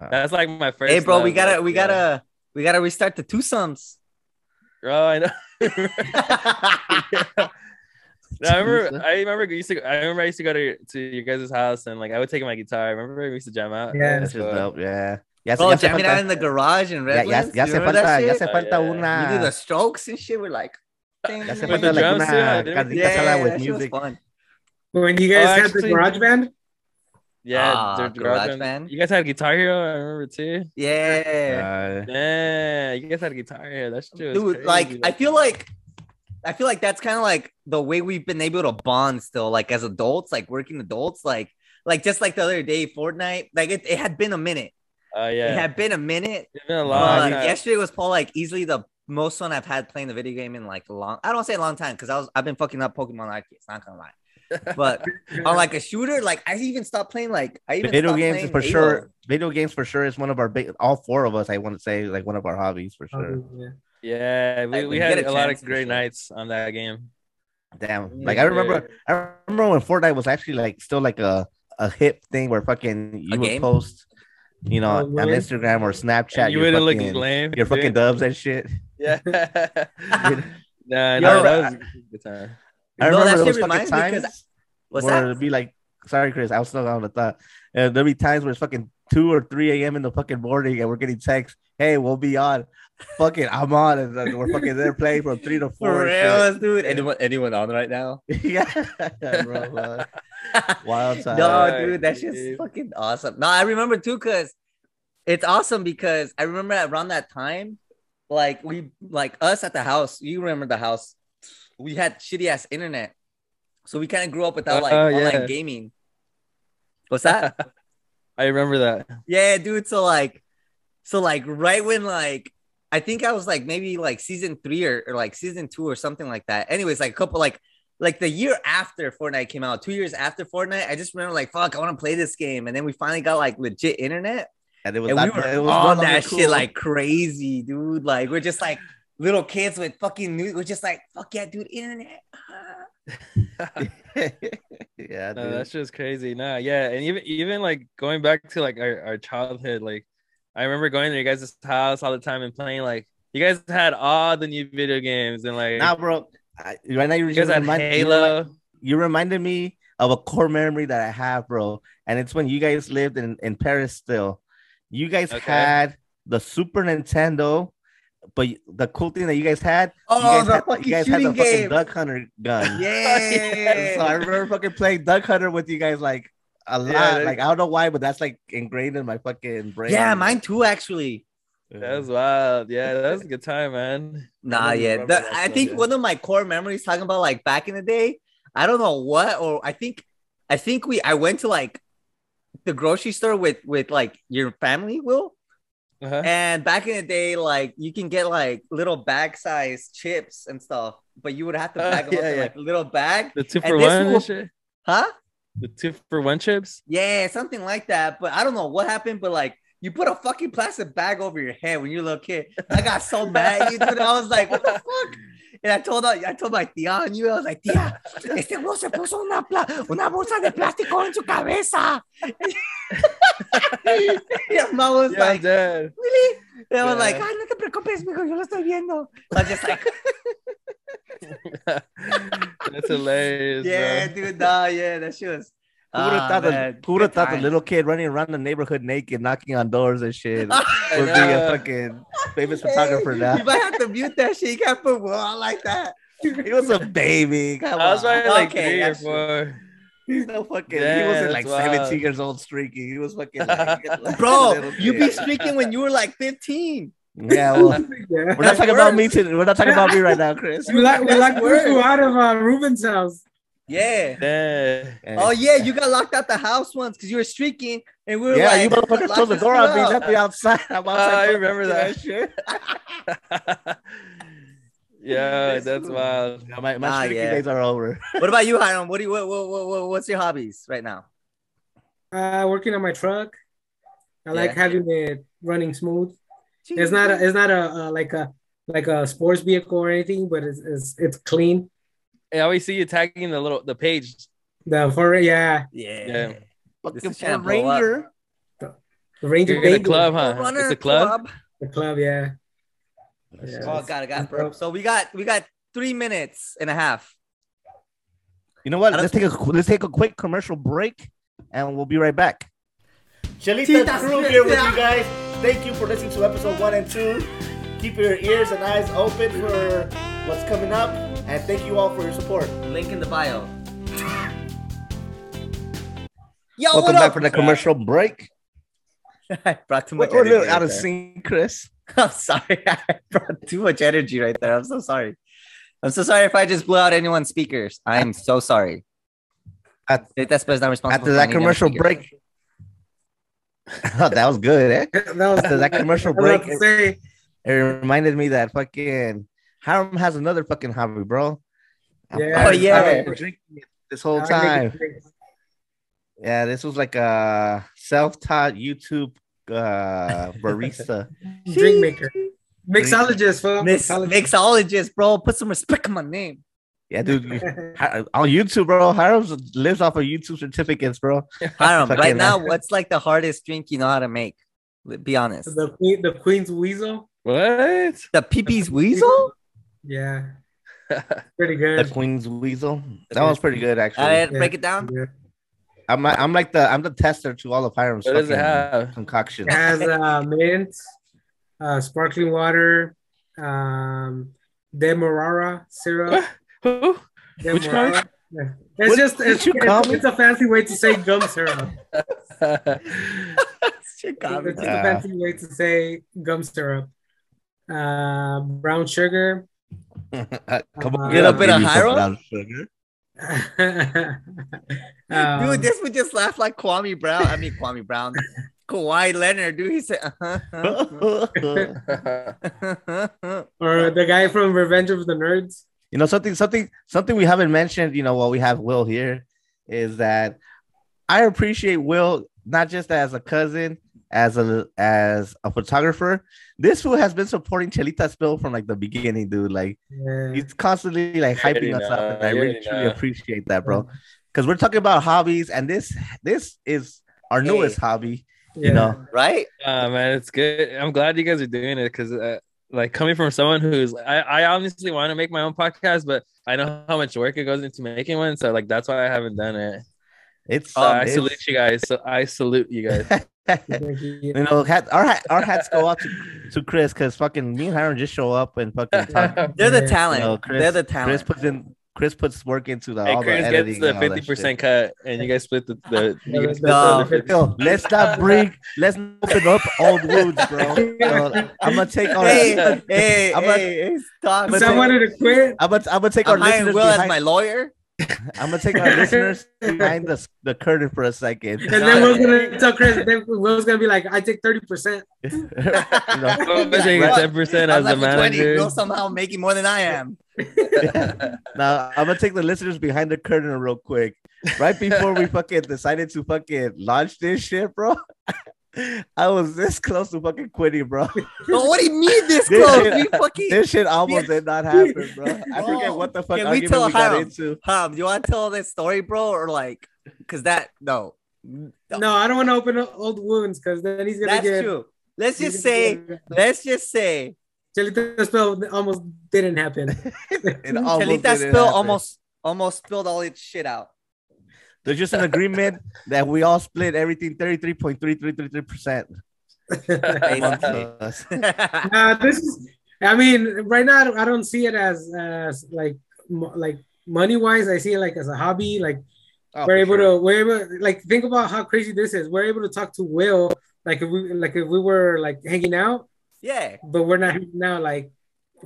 I- that's like my first.
hey, bro, we gotta,
like,
we gotta, we gotta restart the twosomes.
Bro, I know. [laughs] [laughs] No, [laughs] I remember. I remember. I used to. I remember. I used to go to to your guys' house and like I would take my guitar. I remember we used to jam out.
Yeah.
That's just dope. Yeah. Ya,
Bro,
ya hace
jamming out in the garage in
ya, ya,
Redlands.
ya
You
hace
remember
falta,
that
ya
shit?
hace
Oh,
falta
yeah.
You do
una.
the strokes and shit. We're like,
Ya hace
With
falta
the
like
drums,
una
too, I didn't-
carnita
yeah,
asada with
that shit was
music.
fun.
When you guys
Oh,
had
actually-
the garage band,
Yeah,
Ah,
the
Garage
garage
Band.
You guys had Guitar Hero. I remember too.
Yeah,
Uh,
Yeah, you guys had Guitar Hero. That shit was
dude.
crazy,
Like, I
man.
feel like, I feel like that's kind of like the way we've been able to bond still, like as adults, like working adults, like, like just like the other day, Fortnite. Like it, it had been a minute.
Oh
It
yeah, it
had been a minute.
it's been a
But
long time.
yesterday was probably like easily the most fun I've had playing the video game in like a long. I don't say a long time because I was I've been fucking up Pokemon arcades. Not gonna lie, but [laughs] on like a shooter, like I even stopped playing. Like I even
video games is for
Halo.
sure. Video games for sure is one of our big. All four of us, I want to say, like one of our hobbies for sure.
yeah.
Yeah, we,
Like,
we
when
had
a
a lot of great nights on that game.
Damn. Like I remember, I remember when Fortnite was actually like still like a a hip thing where fucking you
A
would
game?
post, you know,
Oh,
on? Instagram or Snapchat.
And you
your
wouldn't look lame.
your fucking dubs and shit. [laughs]
Yeah. [laughs] nah,
Yo,
no,
I-
that was a good time.
I
No,
remember those fucking
reminds me 'cause-
times
What's
where
that?
it'd be like, sorry, Chris, I was still on the thought. Uh, there'd be times where it's fucking two or three a.m. in the fucking morning, and we're getting texts, "Hey, we'll be on." Fucking, I'm on, And we're fucking there playing from three to [laughs]
For
four. and
real, dude. Anyone, anyone on right now? [laughs]
yeah, bro. [laughs] wild time.
no, dude, that's just
dude.
fucking awesome. No, I remember too, cause it's awesome because I remember around that time, like we, like us at the house. You remember the house? We had shitty ass internet, so we kind of grew up without like
Uh,
online
yeah.
gaming. What's that?
I remember that.
yeah, dude. So like, so like right when like. I think I was like maybe like season three or, or like season two or something like that. Anyways, like a couple like like the year after Fortnite came out, two years after Fortnite, I just remember like, fuck, I want to play this game. And then we finally got like legit internet.
and it was
And
not,
we were
it was
on that
cool.
shit like crazy, dude. Like, we're just like little kids with fucking new, we're just like, fuck yeah, dude, internet. Ah. [laughs]
yeah,
No, that's just crazy. Nah, yeah, and even even like going back to like our, our childhood, like I remember going to your guys' house all the time and playing like you guys had all the new video games and like
Nah, bro. I, right now, you
you guys
just
had
remind, you remind-
Halo.
you reminded me of a core memory that I have, bro. And it's when you guys lived in, in Paris still. You guys
Okay.
had the Super Nintendo, but the cool thing that you guys had,
Oh,
you guys,
the
had,
fucking
you guys had the
shooting
fucking. Duck Hunter gun. [laughs]
Yeah. [laughs]
so I remember fucking playing Duck Hunter with you guys like a lot.
that-
like I don't know why, but that's like ingrained in my fucking brain.
yeah, mine too, actually.
That was wild. Yeah, that was a good time, man.
Nah,
I
yeah. The- I think
yeah.
one of my core memories talking about like back in the day, I don't know what, or I think I think we I went to like the grocery store with with like your family, Will.
Uh-huh.
And back in the day, like you can get like little bag size chips and stuff, but you would have to
Uh, [laughs]
bag them up
yeah,
in
yeah.
like a little bag,
The two
and
for
this
one
will-
and shit.
huh?
The two for one chips.
Yeah, something like that. But I don't know what happened, but like you put a fucking plastic bag over your head when you're a little kid. I got so mad, you dude. I was like, what the fuck? [laughs] And I told her, I told my tía and you, I was [laughs] like, tía, este güey se puso una, una bolsa de plástico en su cabeza. Your mom was
Yeah,
like,
dead.
really? And I was
Yeah.
like, ay, no te preocupes, mijo, yo lo estoy viendo. I was just like, [laughs]
That's hilarious.
yeah,
bro.
dude, nah, yeah, that shit was.
Who would have thought, the, who would have thought the little kid running around the neighborhood naked, knocking on doors and shit [laughs] would be a fucking famous photographer now?
You might have to mute that shit. You can't put Will on like that. [laughs]
He was a baby. Come
I was
on.
probably like
Okay,
three or four.
He's no fucking. he wasn't like
that's wild.
17 years old streaking. He was fucking. [laughs] Like, like
Bro,
little
you be
kid.
streaking when you were like 15.
Yeah, well,
Yeah.
we're not talking about me. Today. We're not talking about me right now, Chris.
We're like we
That's
like
worse.
you out of uh, Ruben's house.
Yeah.
Yeah.
Oh yeah, you got locked out the house once because you were streaking, and we were
yeah,
like,
you motherfuckers
"Lock
closed the door
fool
on me.
out."
Left me outside. I'm outside.
I remember
doing
that.
shit. [laughs]
yeah, that's wild.
Yeah, my my
Ah,
streaking
yeah.
days are over.
What about you, [laughs] Hiram? What do you what, what, what, what- what's your hobbies right now?
Uh, working on my truck. I like having it running smooth. It's not a, it's not a, uh like a like a sports vehicle or anything, but it's it's, it's clean.
I always see you tagging the little the page.
The for yeah,
yeah.
Yeah.
Fucking
is trying to
Ford
blow up.
Ranger.
the Ranger
You're in club, huh?
Runner
It's a club.
club.
The club, yeah. Yeah.
Oh, got it, got bro. So we got we got three minutes and a half.
You know what? Let's take a let's take a quick commercial break, and we'll be right back.
Chelita Crew here with you guys. Thank you for listening to episode one and two. Keep your ears and eyes open for what's coming up, and thank you all for your support.
Link in the bio. [laughs] Yo,
Welcome
what
back
up?
for the commercial break. [laughs]
I brought too much.
We're, we're a little out
right
of
there.
sync, Chris. [laughs]
I'm sorry. I brought too much energy right there. I'm so sorry. I'm so sorry if I just blew out anyone's speakers. I'm so sorry.
At-
That's not responsible
After that commercial break, oh, that was good, eh?
That was
After that commercial
I was about
break,
to say,
It reminded me that fucking Hiram has another fucking hobby, bro. I've-
Yeah.
Oh,
I've
yeah.
been drinking it this whole time. Yeah, this was like a self-taught YouTube uh [laughs] barista.
drink maker, mixologist, fool.
Miss mixologist, bro. Put some respect on my name.
Yeah, dude. [laughs] On YouTube, bro. Hiram lives off of YouTube certificates, bro.
Hiram,
Fucking
right now, [laughs] what's like the hardest drink you know how to make? Be honest.
The the queen's weasel.
What?
The Pee-Pee's Weasel?
Yeah, [laughs] pretty good. The.
Queen's Weasel. That one's pretty good, actually.
All right,
Yeah.
break it down.
Yeah.
I'm like, I'm like the I'm the tester to all of Hiram's
What does it
fucking
have?
concoctions.
It has uh, mint, uh, sparkling water, um, demerara syrup.
Who? Which
Demerara. Yeah. It's
What
just
did
it's, it's, it's a fancy way to say gum syrup. [laughs]
Shit got me.
It's just
Uh,
a fancy way to say gum syrup. Uh, brown sugar. [laughs]
Come on,
Get
a bit
give
of
me some
Hiram?
sugar. [laughs]
Um,
Dude, this would just laugh like Kwame Brown. I mean, Kwame Brown. [laughs] Kawhi Leonard, dude. He said, uh-huh.
or the guy from Revenge of the Nerds.
you know something something something we haven't mentioned you know while we have will here is that i appreciate will not just as a cousin as a as a photographer this fool has been supporting chelita spill from like the beginning dude like
Yeah.
he's constantly like hyping us
know,
up and i
I
really truly
know.
appreciate that bro because we're talking about hobbies and this this is our
Hey.
newest hobby
yeah.
you know
right?
Ah, man, it's good. I'm glad you guys are doing it because, uh, like, coming from someone who's, I, I honestly want to make my own podcast, but I know how much work it goes into making one. So, like, that's why I haven't done it.
It's
So, I
it's-
salute you guys. So, I salute you guys.
Thank [laughs] [laughs] you.
you know, hat, our hat, our hats go out to, to Chris because fucking me and Hiram just show up and fucking talk. [laughs]
They're the talent.
You know, Chris,
They're the talent.
Chris puts in Chris puts work into the
Hey,
all the
Chris
editing
gets the
and all that
fifty
shit.
percent cut, and you guys split the. the you guys split
No.
the other 50.
Yo, let's not bring, let's open up old wounds, bro. So, I'm gonna take our,
hey, hey,
I'm a-
hey, hey, stop.
but
So I wanted to quit.
I'm gonna, I'm gonna take
I'm
our
hiring
listeners
Will as my lawyer.
I'm gonna take our listeners [laughs] behind the the curtain for a second.
And then we're gonna tell Chris. Then Will's gonna be like, "I take thirty percent." [laughs]
You know? [laughs]
I'm taking ten percent as a
left with 20.
manager.
Will somehow making more than I am.
Now I'm gonna take the listeners behind the curtain real quick. Right before we fucking decided to fucking launch this shit, bro. I was this close to fucking quitting, bro.
But what do you mean [laughs] this
This
close?
shit-
fucking.
This shit almost did not happen, bro. I [laughs] forget
Bro,
what the fuck
can we
argument
tell
we got into.
Hum, do you want to tell this story, bro, or like, cause that no,
No, I don't want to open old wounds because then he's gonna
That's
get.
true. Let's just say,
get-
let's just say,
Chelita Spill almost didn't happen. [laughs]
It almost
Chelita
didn't
spill
happen.
almost almost spilled all its shit out.
There's just an agreement [laughs] that we all split everything 33.3333% amongst
uh, this is. I mean, right now I don't- see it as as like mo- like money wise. I see it like as a hobby. Like
Oh,
we're able
sure.
to we're able like think about how crazy this is. We're able to talk to Will like if we like if we were like hanging out,
yeah,
but we're not hanging out like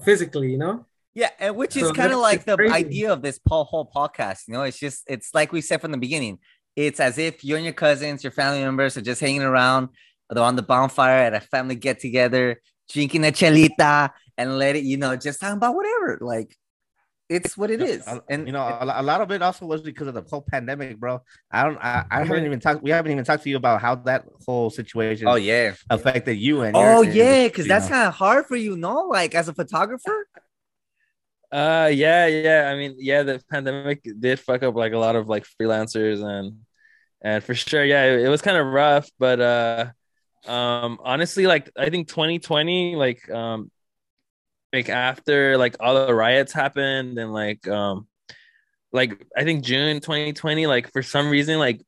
physically, you know.
Yeah, and which is
So
kind of like the
crazy.
idea of this Paul whole podcast. You know, it's just it's like we said from the beginning. It's as if you and your cousins, your family members are just hanging around, they're on the bonfire at a family get together, drinking a chelita, and let it, you know, just talking about whatever. Like it's what it is. And
you know, a, a lot of it also was because of the whole pandemic, bro. I don't, I, I haven't mm-hmm. even talked. We haven't even talked to you about how that whole situation
oh yeah.
affected you and.
Oh
your-
yeah, because that's kind of hard for you, no? Like as a photographer.
Uh, yeah, yeah. I mean, yeah, the pandemic did fuck up like a lot of like freelancers and and for sure, yeah, it, it was kind of rough. But uh, um, honestly, like I think 2020, like um, like after like all the riots happened and like um, like I think June 2020, like for some reason, like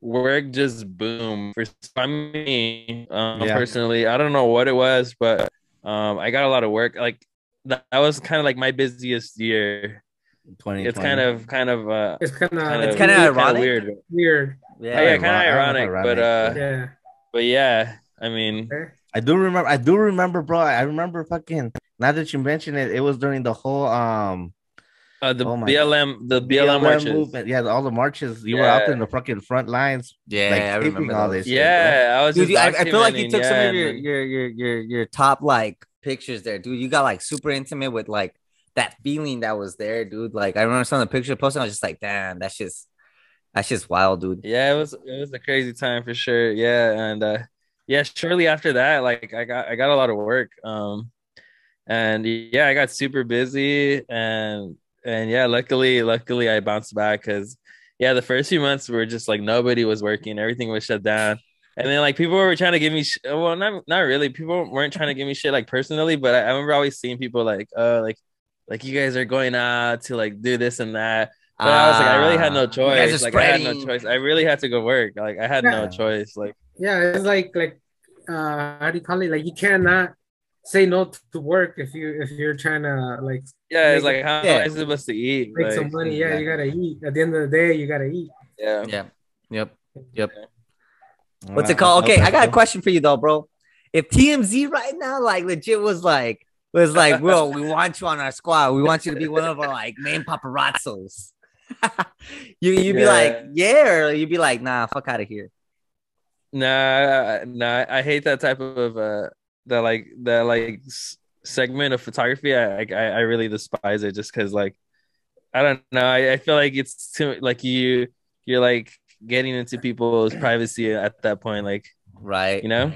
work just boomed for for me um,
Yeah.
personally. I don't know what it was, but um, I got a lot of work. Like that, that was kind of like my busiest year.
2020.
It's kind of kind of uh
It's kind
kind
of
It's kinda ironic.
weird.
weird.
Yeah, yeah, kind of
I
ironic, but uh,
Yeah.
but yeah, I mean,
I do remember. I do remember, bro. I remember fucking. Now that you mention it, it was during the whole um
uh, the
Oh
BLM, the BLM, marches.
movement. Yeah, all the marches. You were out there in the fucking front lines.
Yeah,
Like,
I remember
all this.
Yeah, I was
Dude,
just
I, I feel like you
documenting,
took some of your, your your your your top like pictures there, dude. You got like super intimate with like that feeling that was there, dude. Like I remember some of the pictures posted. I was just like, damn, that's just that's just wild, dude.
Yeah, it was it was a crazy time for sure. Yeah, and uh yeah, shortly after that, like I got I got a lot of work. Um and yeah, I got super busy and and yeah, luckily luckily I bounced back cuz yeah, the first few months were just like nobody was working, everything was shut down. And then like people were trying to give me sh- well, not not really. People weren't trying to give me shit like personally, but I, I remember always seeing people like, "Oh, like like you guys are going out to like do this and that." But I was like, I really had no
Ah, you guys
choice.
are
Like I had no choice. I really had to go work. Like I had no choice. Like
Yeah, it's like like uh how do you call it? Like you cannot say no to work if you if you're trying to like
yeah, it's like how
Yeah.
am I supposed to eat?
make
Like,
some money. Yeah, you gotta eat. At the end of the day, you gotta eat.
yeah.
Yeah. Yep. Yep.
Uh,
What's it called? Okay, I got a question for you though, bro. If TMZ right now, like legit was like was like, bro, we want you on our squad. We want you to be one of our like main paparazzos. [laughs] you you'd be
Yeah.
like, yeah, or you'd be like, nah, fuck out of here.
Nah, nah. I hate that type of uh that like that like segment of photography. I I, I really despise it just because like I don't know. I, I feel like it's too like you you're like getting into people's privacy at that point. Like
Right.
you know.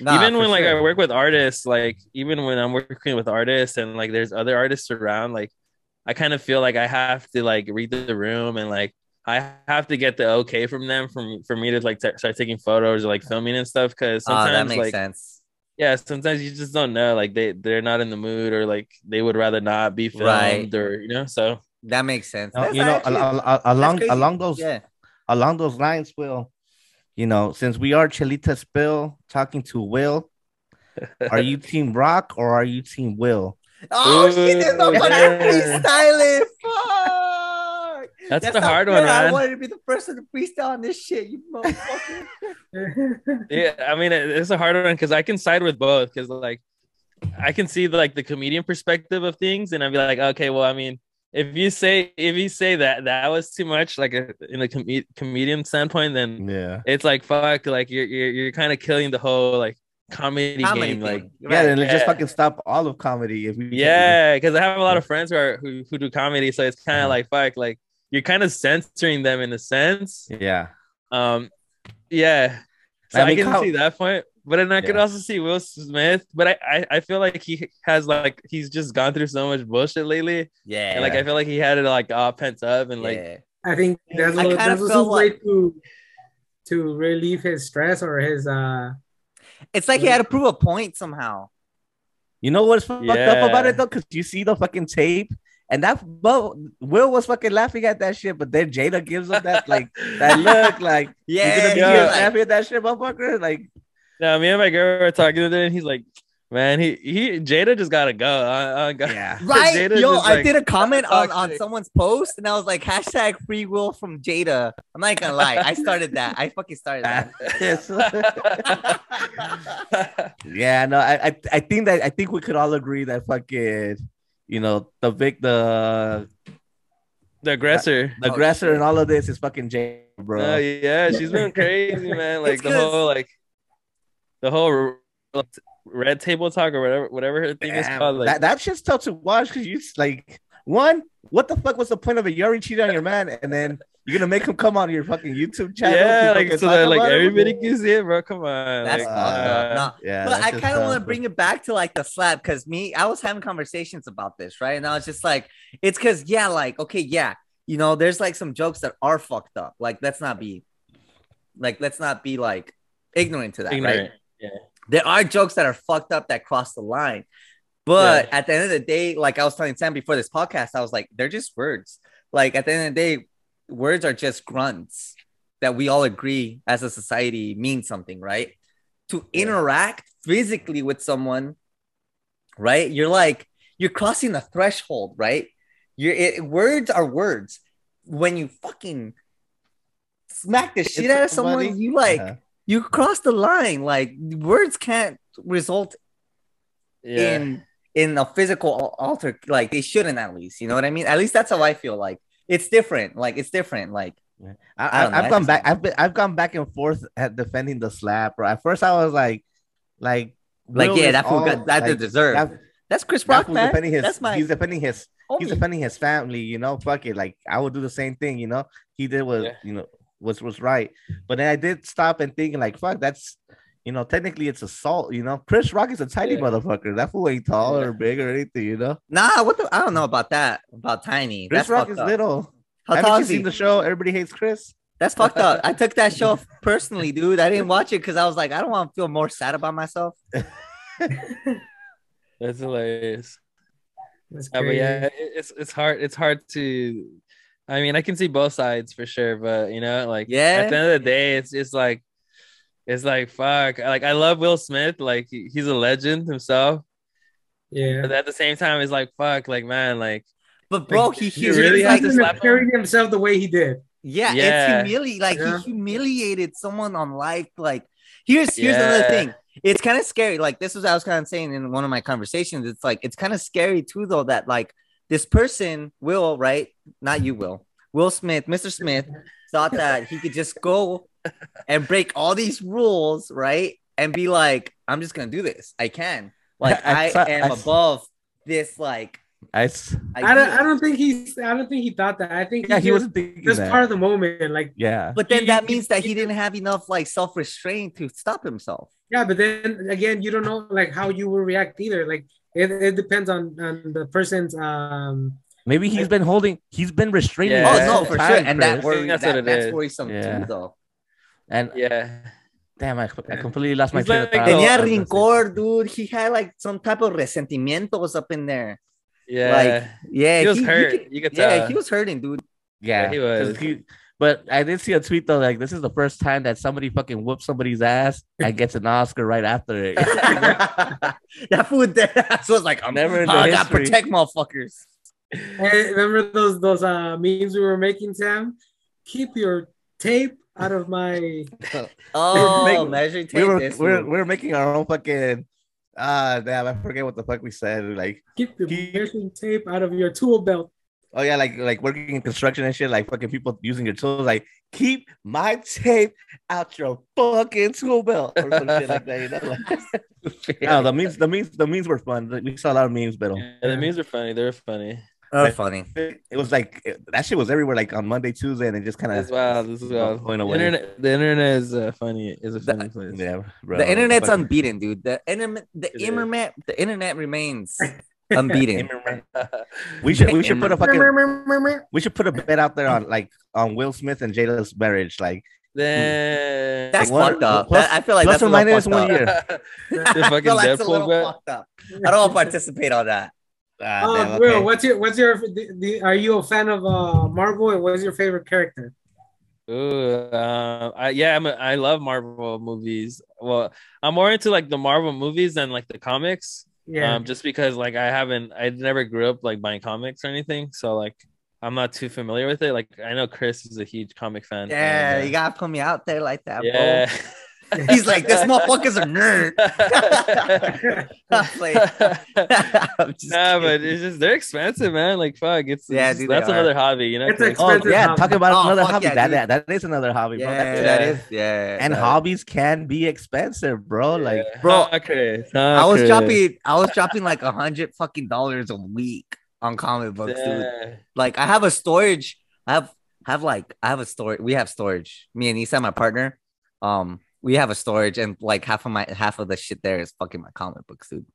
Nah,
even
for
when like
sure.
I work with artists, like even when I'm working with artists and like there's other artists around, like I kind of feel like I have to like read the room and like I have to get the okay from them from for me to like t- start taking photos or like filming and stuff because
Ah, that
sometimes
makes
like
sense.
yeah sometimes you just don't know like they they're not in the mood or like they would rather not be filmed
Right.
or you know so
That makes sense. That's
you know,
actually-
al- al- al- along along those
yeah.
Along those lines, Will, you know, since we are Chelita Spill talking to Will, are you [laughs] Team Rock or are you Team Will?
Oh, she did the
Ooh.
fucking freestyling. Fuck.
That's the hard
fair.
one,
I wanted to be the first to freestyle on this shit, you motherfucker. [laughs]
yeah i mean it- it's a hard one because i can side with both because like i can see like the comedian perspective of things and i'd be like okay well i mean if you say if you say that that was too much like a, in a com- comedian standpoint then
Yeah.
it's like fuck like you're you're, you're kind of killing the whole like comedy,
Comedy
game
thing.
like
Yeah,
Right.
then let's just fucking stop all of comedy if we
yeah because i have a lot of friends who are who, who do comedy so it's kind of
Mhm.
like fuck like you're kind of censoring them in a sense
Yeah.
Um, yeah. So
I
I,
mean,
can
how-
see that point, but then I could also see Will Smith. But I, I, I feel like he has like he's just gone through so much bullshit lately,
Yeah.
and like I feel like he had it like all pent up and like
yeah.
I think that's
I
what
kinda
that's
felt
his way to to relieve his stress or his uh
It's like he had to prove a point somehow.
You know what's fucked up about it though? Because you see the fucking tape, and that well, Will was fucking laughing at that shit, but then Jada gives him that like that [laughs] look, like
Yeah,
you're gonna be
yeah,
laughing at that shit, motherfucker. Like,
Now me and my girl were talking today, and he's like, "Man, he he Jada just gotta go." I, I got,
yeah, [laughs]
Right,
Jada
yo, I
like,
did a comment on, on someone's post, and I was like, hashtag free will from Jada. I'm not gonna lie, I started that. I fucking started that. [laughs] [laughs]
Yeah, no, I, I, I think that I think we could all agree that fucking, you know, the Vic, the
the aggressor.
the aggressor
shit.
and all of this is fucking Jada, bro.
Oh yeah, she's been crazy, man. Like the whole like the whole red table talk or whatever whatever her thing is called. Like
that, that shit's tough to watch because you s- like one, what the fuck was the point of it? You already cheated on your man, and then you're gonna make him come on your fucking YouTube channel.
yeah,
to
like so
talk
that like
about it?
everybody can see it, bro. Come on,
That's
like,
uh,
up. No,
Yeah,
but
that's
I kind of want to bring it back to like the slap because me, I was having conversations about this, right? And I was just like, it's because, yeah, like, okay, yeah, you know, there's like some jokes that are fucked up. Like, let's not be, like, let's not be like ignorant to that, right? There are jokes that are fucked up that cross the line. But at the end of the day, like I was telling Sam before this podcast, I was like, they're just words. Like at the end of the day, words are just grunts that we all agree as a society mean something, right? To interact physically with someone, right? You're like, you're crossing the threshold, right? You're it, words are words. When you fucking smack the shit
It's
out of someone, you like
Uh-huh.
You cross the line. Like words can't result
Yeah.
in in a physical alter. Like they shouldn't at least. You know what I mean? At least that's how I feel. Like it's different. Like it's different. Like
I,
I I've
I gone back. I've been, I've gone back and forth at defending the slap, bro. At first, I was like, like,
like yeah,
is
that fool
all-
got that
like,
deserve.
that-
that's Chris
that
Rock,
fool's
man.
defending his.
That's my
he's defending his. He's defending his family. You know, fuck it. Like I would do the same thing. You know, he did what
Yeah.
you know was was right. But then I did stop and think like, fuck, that's. You know, technically it's assault. You know, Chris Rock is a tiny
Yeah.
motherfucker. That fool ain't tall
Yeah.
or big or anything. You know,
Nah, what the? I don't know about that. About tiny.
Chris
That's
Rock is
up.
little.
How
Haven't
tall
you
is he?
seen the show? Everybody hates Chris.
That's fucked up. I took that show [laughs] personally, dude. I didn't watch it because I was like, I don't want to feel more sad about myself. [laughs]
That's hilarious.
That's
Yeah, but yeah, it's it's hard. It's hard to. I mean, I can see both sides for sure, but you know, like
Yeah.
at the end of the day, it's just like, it's like fuck. Like I love Will Smith. Like he- he's a legend himself,
yeah.
but at the same time, it's like fuck. Like man, like
But bro,
Like,
he, he
you really
has
to
He
slap him?
himself the way he did.
yeah,
Yeah.
it's humili like
Yeah.
he humiliated someone on life. Like here's here's another thing. It's kind of scary. Like this was I was kind of saying in one of my conversations. It's like it's kind of scary too, though, that like this person will right, not you will. Will Smith, Mr. Smith, thought that he could just go and break all these rules, right? And be like, I'm just gonna do this. I can. Like
I
I,
saw-
am
I s-
above this. Like
I.
don't. I don't think he's. I don't think he thought that. I think
yeah, he
just-
wasn't
just
that.
part of the moment. Like
yeah,
But then
He-
that means that he
he-
didn't have enough like self restraint to stop himself.
yeah, but then again, you don't know like how you will react either. Like it, it depends on on the person's um.
Maybe he's been holding. He's been restraining.
Yeah.
Oh no, for sure, and that
Chris.
worry,
That's
that,
what it
that's
is.
worrisome
Yeah.
too, though.
and
yeah,
damn, I, I completely lost my
He's
train
like
of thought.
the-
Tenía
I was gonna say-
rincor, dude. He had like some type of resentimientos up in there.
yeah.
Like, yeah,
he was
he-
hurt.
could-
you could
yeah, he was hurting, dude.
Yeah,
Yeah, he
'cause
was.
he- but I did see a tweet though, like this is the first time that somebody fucking whoops somebody's ass and gets an Oscar right after it. [laughs]
that food there. [laughs] So it's like, I'm
Never
never
in the
I gotta
history.
protect motherfuckers.
Hey, remember those those uh memes we were making, Sam? Keep your tape out of my. [laughs]
Oh, [laughs]
Make-
measuring tape.
we were
this
we we're, we we're making our own fucking. Ah, damn! I forget what the fuck we said. Like,
Keep your
Keep-
measuring tape out of your tool belt.
oh yeah, like like working in construction and shit. Like fucking people using your tools. Like, keep my tape out your fucking tool belt or some shit like that. You know, like, [laughs] no, the memes, the memes, the memes were fun. We saw a lot of memes, but
Yeah, the memes are funny. They're funny.
Oh, funny.
it was like it- that shit was everywhere. Like on Monday, Tuesday, and it just kind of
wow. This is wild.
going
The
away.
internet, the internet is uh, funny. Is a funny place.
Yeah, bro.
the internet's
Fucking-
unbeaten, dude. The internet, the
It is.
internet, the internet remains [laughs] unbeaten.
We should we should put a fucking [laughs] we should put a bet out there on like on Will Smith and Jada's marriage. Like
Then
That's
One-
fucked up.
plus-
That- I feel like
plus
that's
or
a little
minus
fucked
one
up.
year. [laughs]
the
I
fucking
feel like it's a little
bet.
fucked up. I don't want to participate on that.
Ah,
Oh,
damn,
Will,
okay.
what's your what's your the, the, are you a fan of uh Marvel and what's your favorite character?
Ooh, uh, I, yeah, I'm a, I love Marvel movies. Well, I'm more into like the Marvel movies than like the comics.
Yeah.
Um, just because like I haven't, I never grew up like buying comics or anything, so like I'm not too familiar with it. Like I know Chris is a huge comic fan.
Yeah,
and, uh,
you gotta put me out there like that,
yeah. [laughs]
bro. He's like, this motherfucker's a nerd. [laughs] I'm like- [laughs] I'm just
nah, but it's just they're expensive, man. Like fuck, it's
Yeah,
it's-
dude, they
that's
are.
another hobby, you know.
It's
Chris?
Oh
expensive
yeah,
hobby.
talk about
Oh,
another hobby.
yeah,
that, that that is another hobby, bro.
yeah,
That's-
Yeah.
is yeah.
and
that-
hobbies can be expensive, bro. Like
Bro,
Huh, Chris,
I was
Chris.
dropping, I was dropping like a hundred fucking dollars a week on comic books, dude. Like I have a storage. I have have like I have a storage. We have storage. Me and Isa, my partner, um, we have a storage, and like half of my half of the shit there is fucking my comic books, dude.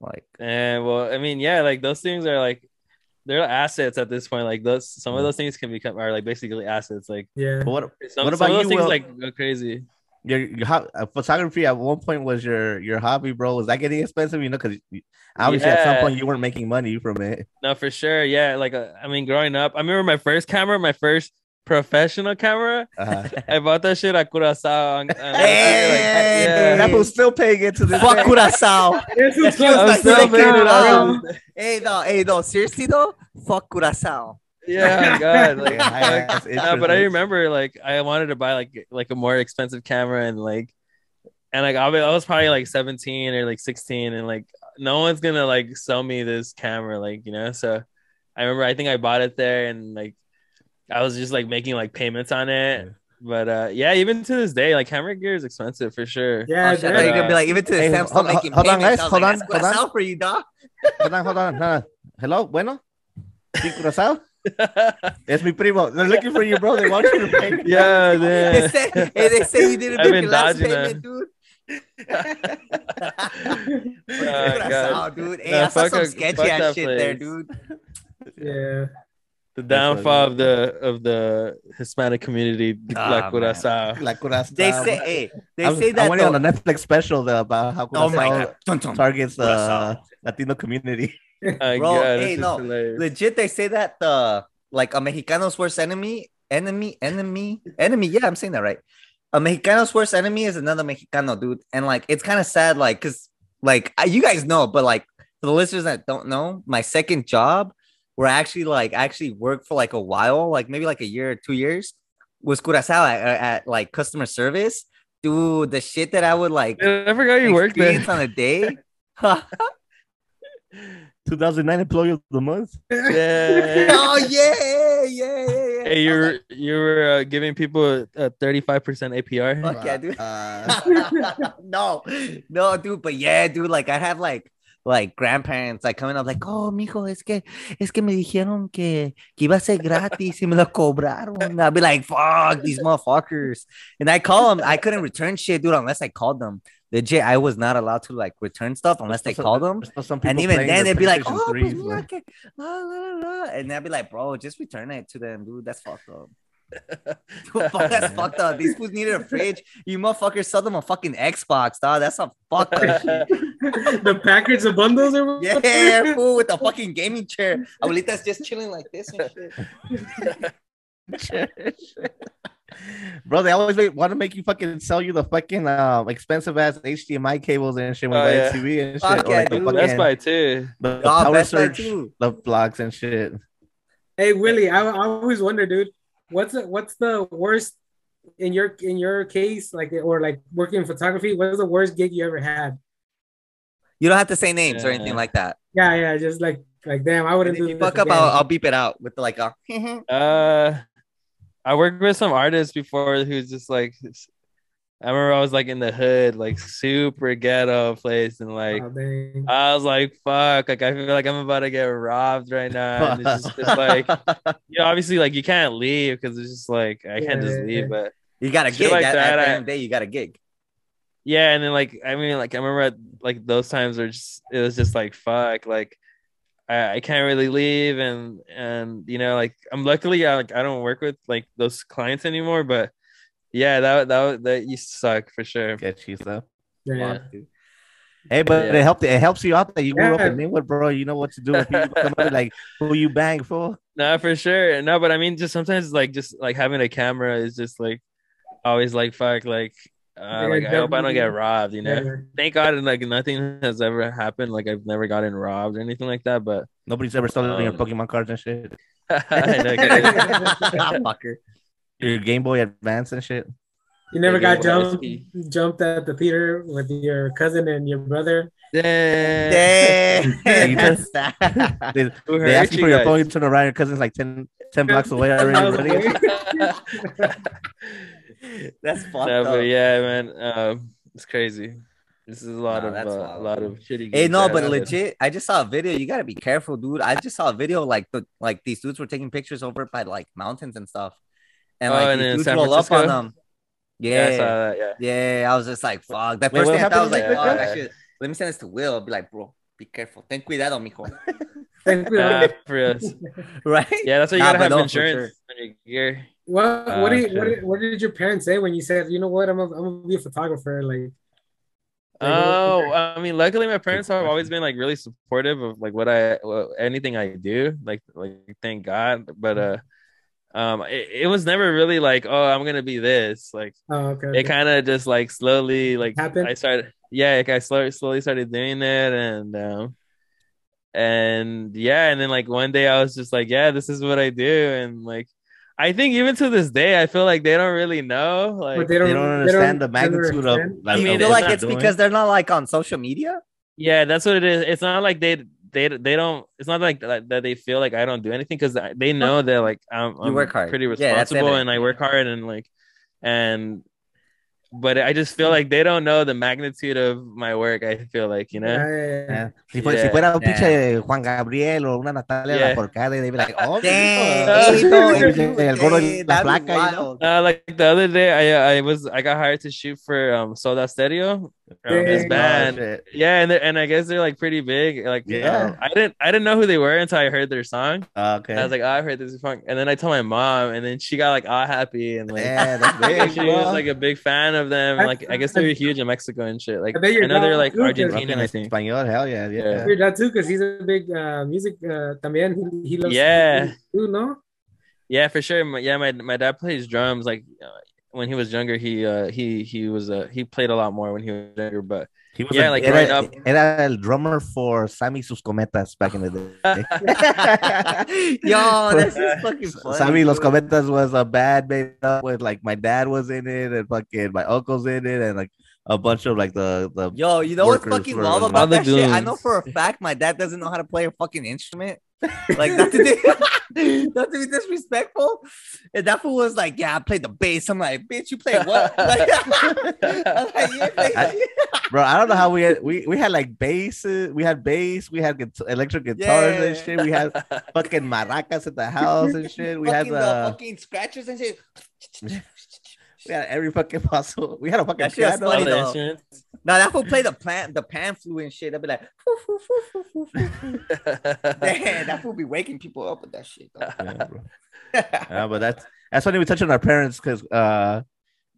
Like
And well, I mean, yeah, like those things are like they're assets at this point. Like those, some of those things can become are like basically assets. Like
yeah.
but what
some,
What
some
about
of those
you,
things
Will?
like go crazy.
your, your ho- uh, photography at one point was your your hobby, bro. Was that getting expensive? You know, because obviously at some point you weren't making money from it.
No, for sure. Yeah, like uh, I mean, growing up, I remember my first camera, my first professional camera.
Uh,
I bought that shit at Curacao. on- on-
Hey,
yeah.
that was still paying it to this
fuck
day.
Curacao.
This is
I'm still
like
paying it
Curacao.
off.
hey no, hey no, seriously though, fuck Curacao.
Yeah, God, like, [laughs]
Yeah, high
No, but I remember like I wanted to buy like like a more expensive camera and like and like I was probably like 17 or like 16 and like no one's gonna like sell me this camera like you know so I remember I think I bought it there and like I was just like making like payments on it but uh yeah even to this day like camera gear is expensive for sure
Yeah,
oh, shit, I you were gonna be like, even to the
Hey,
Sam still
hold-
making
hold on, guys, hold
like,
on,
that's
hold on.
For you, dog.
Hold on, hold on. No, no. Hello, bueno. Sí, Curazao? It's [laughs] mi primo. They're looking for you, bro. They want you to pay. [laughs]
yeah
They say, they say you didn't [laughs]
I've
make
been
your last payment,
that.
dude.
Oh,
Curacao, dude. Hey,
Nah,
I saw
fuck
some sketchy ass
that
shit there,
place.
dude.
yeah.
The downfall of the of the Hispanic community
Ah,
La
man.
Curacao
Like Curazao.
They say, hey, they
I was-
say
I
that.
went on a Netflix special though, about how
Oh my god, Dun, dun.
targets the
Curazao.
Latino community. [laughs]
My
Bro,
God,
hey, no,
hilarious.
legit. They say that the like a Mexicano's worst enemy, enemy, enemy, enemy. Yeah, I'm saying that right. A Mexicano's worst enemy is another Mexicano, dude. And like, it's kind of sad, like, cause like you guys know, but like for the listeners that don't know, my second job, where I actually like actually worked for like a while, like maybe like a year or two years, was Curacao at, at like customer service. Dude, the shit that I would like
Dude, I forgot you worked there.
on a day. [laughs]
2009 employee of the month.
Yeah. [laughs]
oh yeah, yeah, yeah, yeah.
Hey, you were you were uh, giving people a thirty five percent APR.
Fuck yeah, dude.
Uh, [laughs]
no, no, dude. But yeah, dude. Like I have like like grandparents like coming up like, oh, mijo, es que es que me dijeron que, que iba a ser gratis y me lo cobraron. I'll be like, fuck these motherfuckers. And I call them. I couldn't return shit, dude, unless I called them. Legit, I was not allowed to like return stuff unless they called them. And even then, they'd be like, "Oh,
3s,
pues mira que, la, la, la, la." and I'd be like, "Bro, just return it to them, dude. That's fucked up. Dude, [laughs] fuck, that's [laughs] fucked up. These fools needed a fridge. You motherfuckers sell them a fucking Xbox, dog. That's some fucked up [laughs] shit.
the package of bundles or what?
Yeah, fool, with a fucking gaming chair. Abuelita's just chilling like this and shit.
Bro, they always make, want to make you fucking sell you the fucking um, expensive ass HDMI cables and shit when
Oh,
you
yeah.
a TV and shit.
Fuck
or
yeah,
like the fucking,
Best Buy too.
the, the
Oh,
power
Best Buy
surge,
too.
the blocks and shit.
Hey Willie, I, I always wonder, dude, what's the what's the worst in your in your case, like or like working in photography? What was the worst gig you ever had?
You don't have to say names or anything like that.
Yeah, yeah, just like like damn, I wouldn't
if
do
you fuck up,
again.
I'll, I'll beep it out with like a. [laughs]
Uh, I worked with some artists before who's just like, I remember I was like in the hood, like super ghetto place, and like
Oh.
I was like, fuck, like I feel like I'm about to get robbed right now. And it's just it's like, [laughs] you know, obviously, like you can't leave because it's just like I can't just
Yeah.
leave, but
You got a gig.
like
at, at
that,
the
I-
end of the day, you got a gig.
yeah, and then like I mean, like I remember at, like those times were just it was just like fuck, like I, I can't really leave, and and you know like I'm luckily I like I don't work with like those clients anymore, but Yeah, that that that used to suck for sure.
Get you stuff.
Yeah.
Hey, but
Yeah.
it helped. It helps you out that you grew up
Yeah.
in Lynwood, bro. You know what to do. When people come up, like who you bang for. [laughs]
No, for sure. No, but I mean, just sometimes like just like having a camera is just like always like fuck like uh,
Yeah,
like I hope I don't get robbed. You know.
Yeah.
Thank God, like nothing has ever happened. Like I've never gotten robbed or anything like that. But
Nobody's ever stolen your
Um,
Pokemon cards and shit. [laughs]
I know, [laughs]
Fucker.
Your Game Boy Advance and shit.
You never
Yeah,
got jumped jumped at the theater with your cousin and your brother.
Damn.
Damn.
You
That's [laughs] sad.
They,
Who
they
hurt
you for your
guys?
phone. You turn around. Your cousin's like 10, 10 blocks away already. [laughs] [laughs]
That's fucked
no,
up.
but yeah, man, um, it's crazy. This is a lot
Nah,
of uh, a lot of shitty.
Hey, no, but
happen.
legit, I just saw a video. You gotta be careful, dude. I just saw a video like the like these dudes were taking pictures over by like mountains and stuff, and
Oh,
like
and
these
in San
roll up on them.
Yeah, I
Yeah,
saw that. Yeah.
yeah. I was just like, fuck. That
Wait,
first
what
thing I thought I was like,
in
fuck.
San
I should let me send this to Will. Be like, bro, be careful. Ten cuidado, mijo. [laughs]
Thank you.
Nah, for real. [laughs]
right?
Yeah, that's why you
Nah,
gotta
but
have
no, for
insurance on your gear.
What
Uh,
what did
sure.
what did what did your parents say when you said you know what I'm a, I'm gonna be a photographer like Like,
Oh, I mean, luckily my parents have always been like really supportive of like what I what, anything I do. Like, like thank God. But uh, um, it, it was never really like, oh, I'm gonna be this. Like,
oh okay,
it kind of just like slowly like
Happened?
I started. Yeah, like I slowly slowly started doing it, and um, and yeah, and then like one day I was just like, yeah, this is what I do, and like. I think even to this day, I feel like they don't really know. Like,
But
They don't understand the
they don't
magnitude of.
understand?
Like,
I
mean,
mean,
of
feel
what
like
they're
it's
doing.
because they're not like on social media.
Yeah, that's what it is. It's not like they they they don't. It's not like that, that they feel like I don't do anything because they know that like I'm, I'm
work hard.
pretty
Yeah,
responsible, and. I work hard, and like and. But I just feel like they don't know the magnitude of my work. I feel like you know.
Yeah, yeah, yeah.
Yeah. Si, fuera, si
Yeah.
fuera un pinche Juan Gabriel o una Natalia
Yeah.
Lafourcade, they'd be like, oh,
Dang, hey, no,
el
if you-
el gordo la
that'd be
flaca, you know?
Uh, like the other day, I I was I got hired to shoot for um Soda Stereo, his
Dang.
band.
Oh, shit.
Yeah, and and I guess they're like pretty big. Like
Yeah.
um, I didn't I didn't know who they were until I heard their song.
Okay.
I was like, oh, I heard this song, and then I told my mom, and then she got like all happy and like.
yeah, [laughs] big.
she was like a big fan of them.
I-
Like I guess they were huge in Mexico and shit. Like
I bet your
I know they're
dad
like
too, 'cause-
Argentinian, I think.
Español, hell yeah, yeah.
Yeah.
Your dad too, because he's a big uh, music. Uh, también he, he loves
Yeah.
music too, no?
Yeah, for sure. My, yeah, my my dad plays drums. Like uh, when he was younger, he uh he he was uh he played a lot more when he was younger. But
He was
Yeah,
a-
like
era,
growing up-
era el drummer for Sammy Sus Cometas back in the day. [laughs]
Yo, that's just [laughs] fucking funny.
Sammy Los. Cometas was a bad band made up with like my dad was in it and fucking my uncle's in it and like a bunch of like the the
Yo, you know what's
workers
fucking
for-
wild
All
about
the
that shit? I know for a fact my dad doesn't know how to play a fucking instrument. Like not to, be, [laughs] not to be disrespectful. And that fool was like, "Yeah, I played the bass." I'm like, "Bitch, you play what?" [laughs] Like, [laughs] like, "You
I- bro. I don't know how we had we we had like basses, we had bass, we had guit- electric guitars and shit. We had fucking maracas at the house and shit. We had
fucking the
uh,
fucking scratchers and shit."
We had every fucking [laughs] possible. We had a fucking
That shit
piano.
funny, though.
instruments.
No, that fool play the plant, the pan flute and shit. I'd be like, "Foo, foo, foo, [laughs] that fool be waking people up with that shit." Though.
Yeah, bro. [laughs] Yeah, but that's that's funny we touch on our parents because uh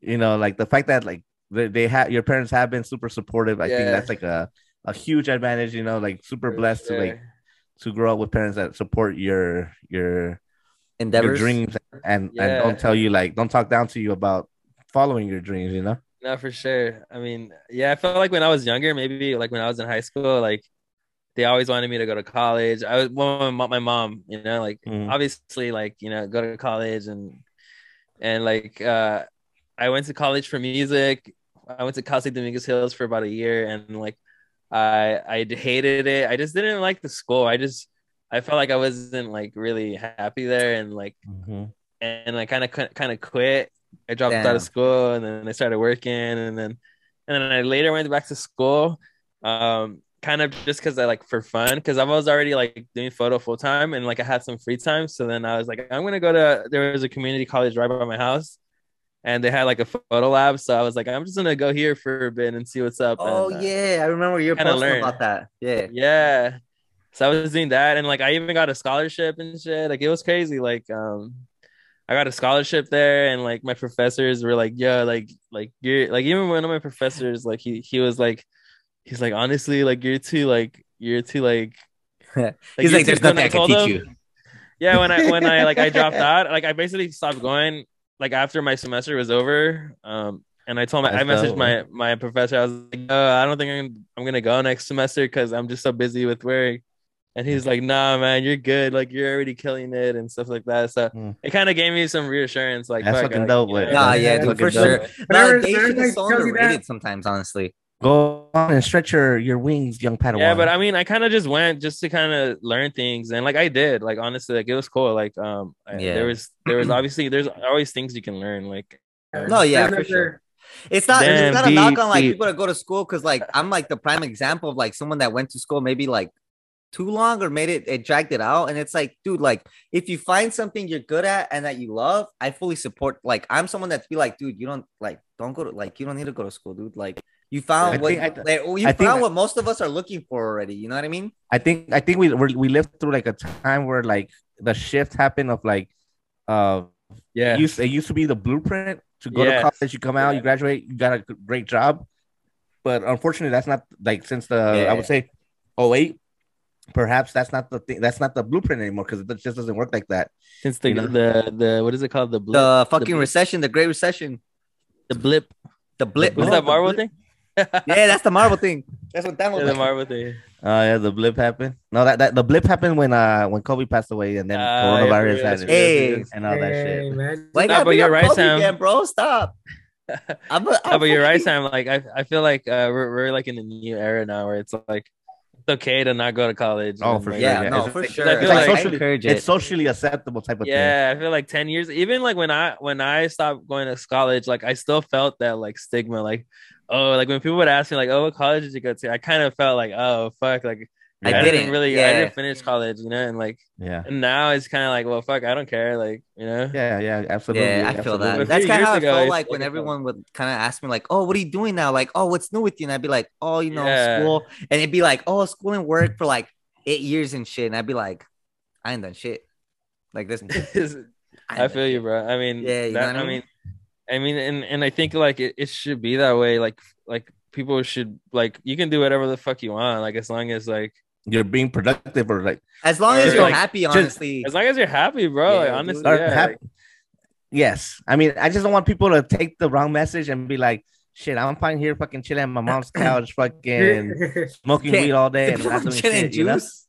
you know like the fact that like they, they have your parents have been super supportive i think that's like a, a huge advantage you know like super
For
blessed to like to grow up with parents that support your your your
Endeavors.
dreams and
Yeah.
and don't tell you like don't talk down to you about following your dreams you know
No, for sure. I mean, yeah, I felt like when I was younger, maybe like when I was in high school, like they always wanted me to go to college. I was well, my, my mom, you know, like
Mhm.
obviously, like you know, go to college and and like uh, I went to college for music. I went to Cal State Dominguez Hills for about a year, and like I I hated it. I just didn't like the school. I just I felt like I wasn't like really happy there, and like and I kind of kind of quit. I dropped out of school, and then I started working, and then and then I later went back to school, um, kind of just because I like for fun, because I was already like doing photo full time, and like I had some free time, so then I was like, I'm gonna go to there was a community college right by my house. And they had like a photo lab, so I was like, I'm just gonna go here for a bit and see what's up.
Oh
and, uh,
yeah, I remember you were posting
learn.
about that. Yeah.
yeah. So I was doing that and like I even got a scholarship and shit. Like it was crazy. Like um I got a scholarship there, and like my professors were like, "Yo, like, like you're like even one of my professors, like he he was like, he's like, honestly, like you're too like you're too like." [laughs]
He's like, there's nothing I can teach
him-
you.
Yeah, when I when I like I [laughs] dropped out, like I basically stopped going. Like after my semester was over, um, and I told my I
That's
messaged my my professor. I was like, uh, I don't think I'm I'm gonna go next semester because I'm just so busy with work. And he's like, Nah, man, you're good. Like you're already killing it and stuff like that. So
Hmm.
it kind of gave me some reassurance. Like,
That's
fuck,
fucking
like,
dope,
you know,
Nah,
Yeah,
yeah, dude, for
fucking
sure.
dope.
Whenever-
Validation
whenever
is so
they tell you
underrated sometimes, honestly.
Go on and stretch your, your wings, young Padawan.
Yeah, but I mean, I kind of just went just to kind of learn things, and like I did, like honestly, like it was cool. Like, um, I-
Yeah.
there was there was obviously there's always things you can learn. Like,
No, yeah, for sure. It's not.
Damn,
it's not a knock on like
deep.
people that go to school because like I'm like the prime example of like someone that went to school maybe like too long or made it it dragged it out and it's like dude like if you find something you're good at and that you love i fully support like i'm someone that's be like dude you don't like don't go to like you don't need to go to school dude like you found
I
what
think- I-
like, you
I
found
think-
what most of us are looking for already you know what i mean
I think I think we we're, we lived through like a time where like the shift happened of like uh
yeah,
it used, it used to be the blueprint to go
Yes.
to college, you come out,
Yeah.
you graduate, you got a great job. But unfortunately, that's not like since the I would say 08, perhaps that's not the thing. That's not the blueprint anymore because it just doesn't work like that.
since the
you know?
the the what is it called the blip
the fucking
blip.
recession the great recession
the blip
the blip
was
No,
that
the
Marvel thing? [laughs]
yeah that's the marvel thing that's what that was
Yeah, the
like.
Marvel thing.
Oh yeah, the blip happened. No, that, that the blip happened when uh when Kobe passed away and then
yeah,
coronavirus
yeah,
happened
Hey.
and all that
Hey,
shit.
man.
Why you
Nah,
gotta
but
bring
you're right,
Kobe
Sam.
again, bro stop [laughs] I'm, a,
Oh, but you're right,
fucking-
Sam. Like I, I feel like uh, we're we're like in a new era now where it's like it's okay to not go to college.
Oh, for
like,
sure.
yeah,
yeah.
no,
It's-
for
it's
sure.
like-
Like,
like
socially-
it.
It's socially acceptable type of thing.
Yeah, I feel like ten years. Even like when I when I stopped going to college, like I still felt that like stigma. Like oh, like when people would ask me like, oh, what college did you go to? I kind of felt like oh fuck, like
I
Yeah.
didn't.
really, I didn't finish college, you know, and like
Yeah.
and now it's kind of like well fuck, I don't care, like you know.
Yeah, yeah, absolutely.
Yeah, I feel that.
A
That's
few
kind of
years
how I
ago, I
felt like when everyone would kind of ask me, like, "Oh, what are you doing now?" Like, "Oh, what's new with you?" And I'd be like, "Oh, you know,
Yeah.
school." And it'd be like, "Oh, school and work for like eight years and shit." And I'd be like, "I ain't done shit." Like this. [laughs]
I
ain't
feel
done
you, bro. I mean,
Yeah, you know
that,
what I
I
mean?
mean, I mean, and and I think like it, it should be that way. Like like people should like you can do whatever the fuck you want, like as long as like
You're being productive or like
As long as you're
like,
happy,
just-
honestly.
as long as you're happy, bro.
Yeah,
like, honestly, yeah,
hap-
like-
yes. I mean, I just don't want people to take the wrong message and be like, shit, I'm fine here fucking chilling on my mom's couch, fucking [laughs] smoking
Can't-
weed all day and [laughs] not doing
Gin
shit. You know?
juice.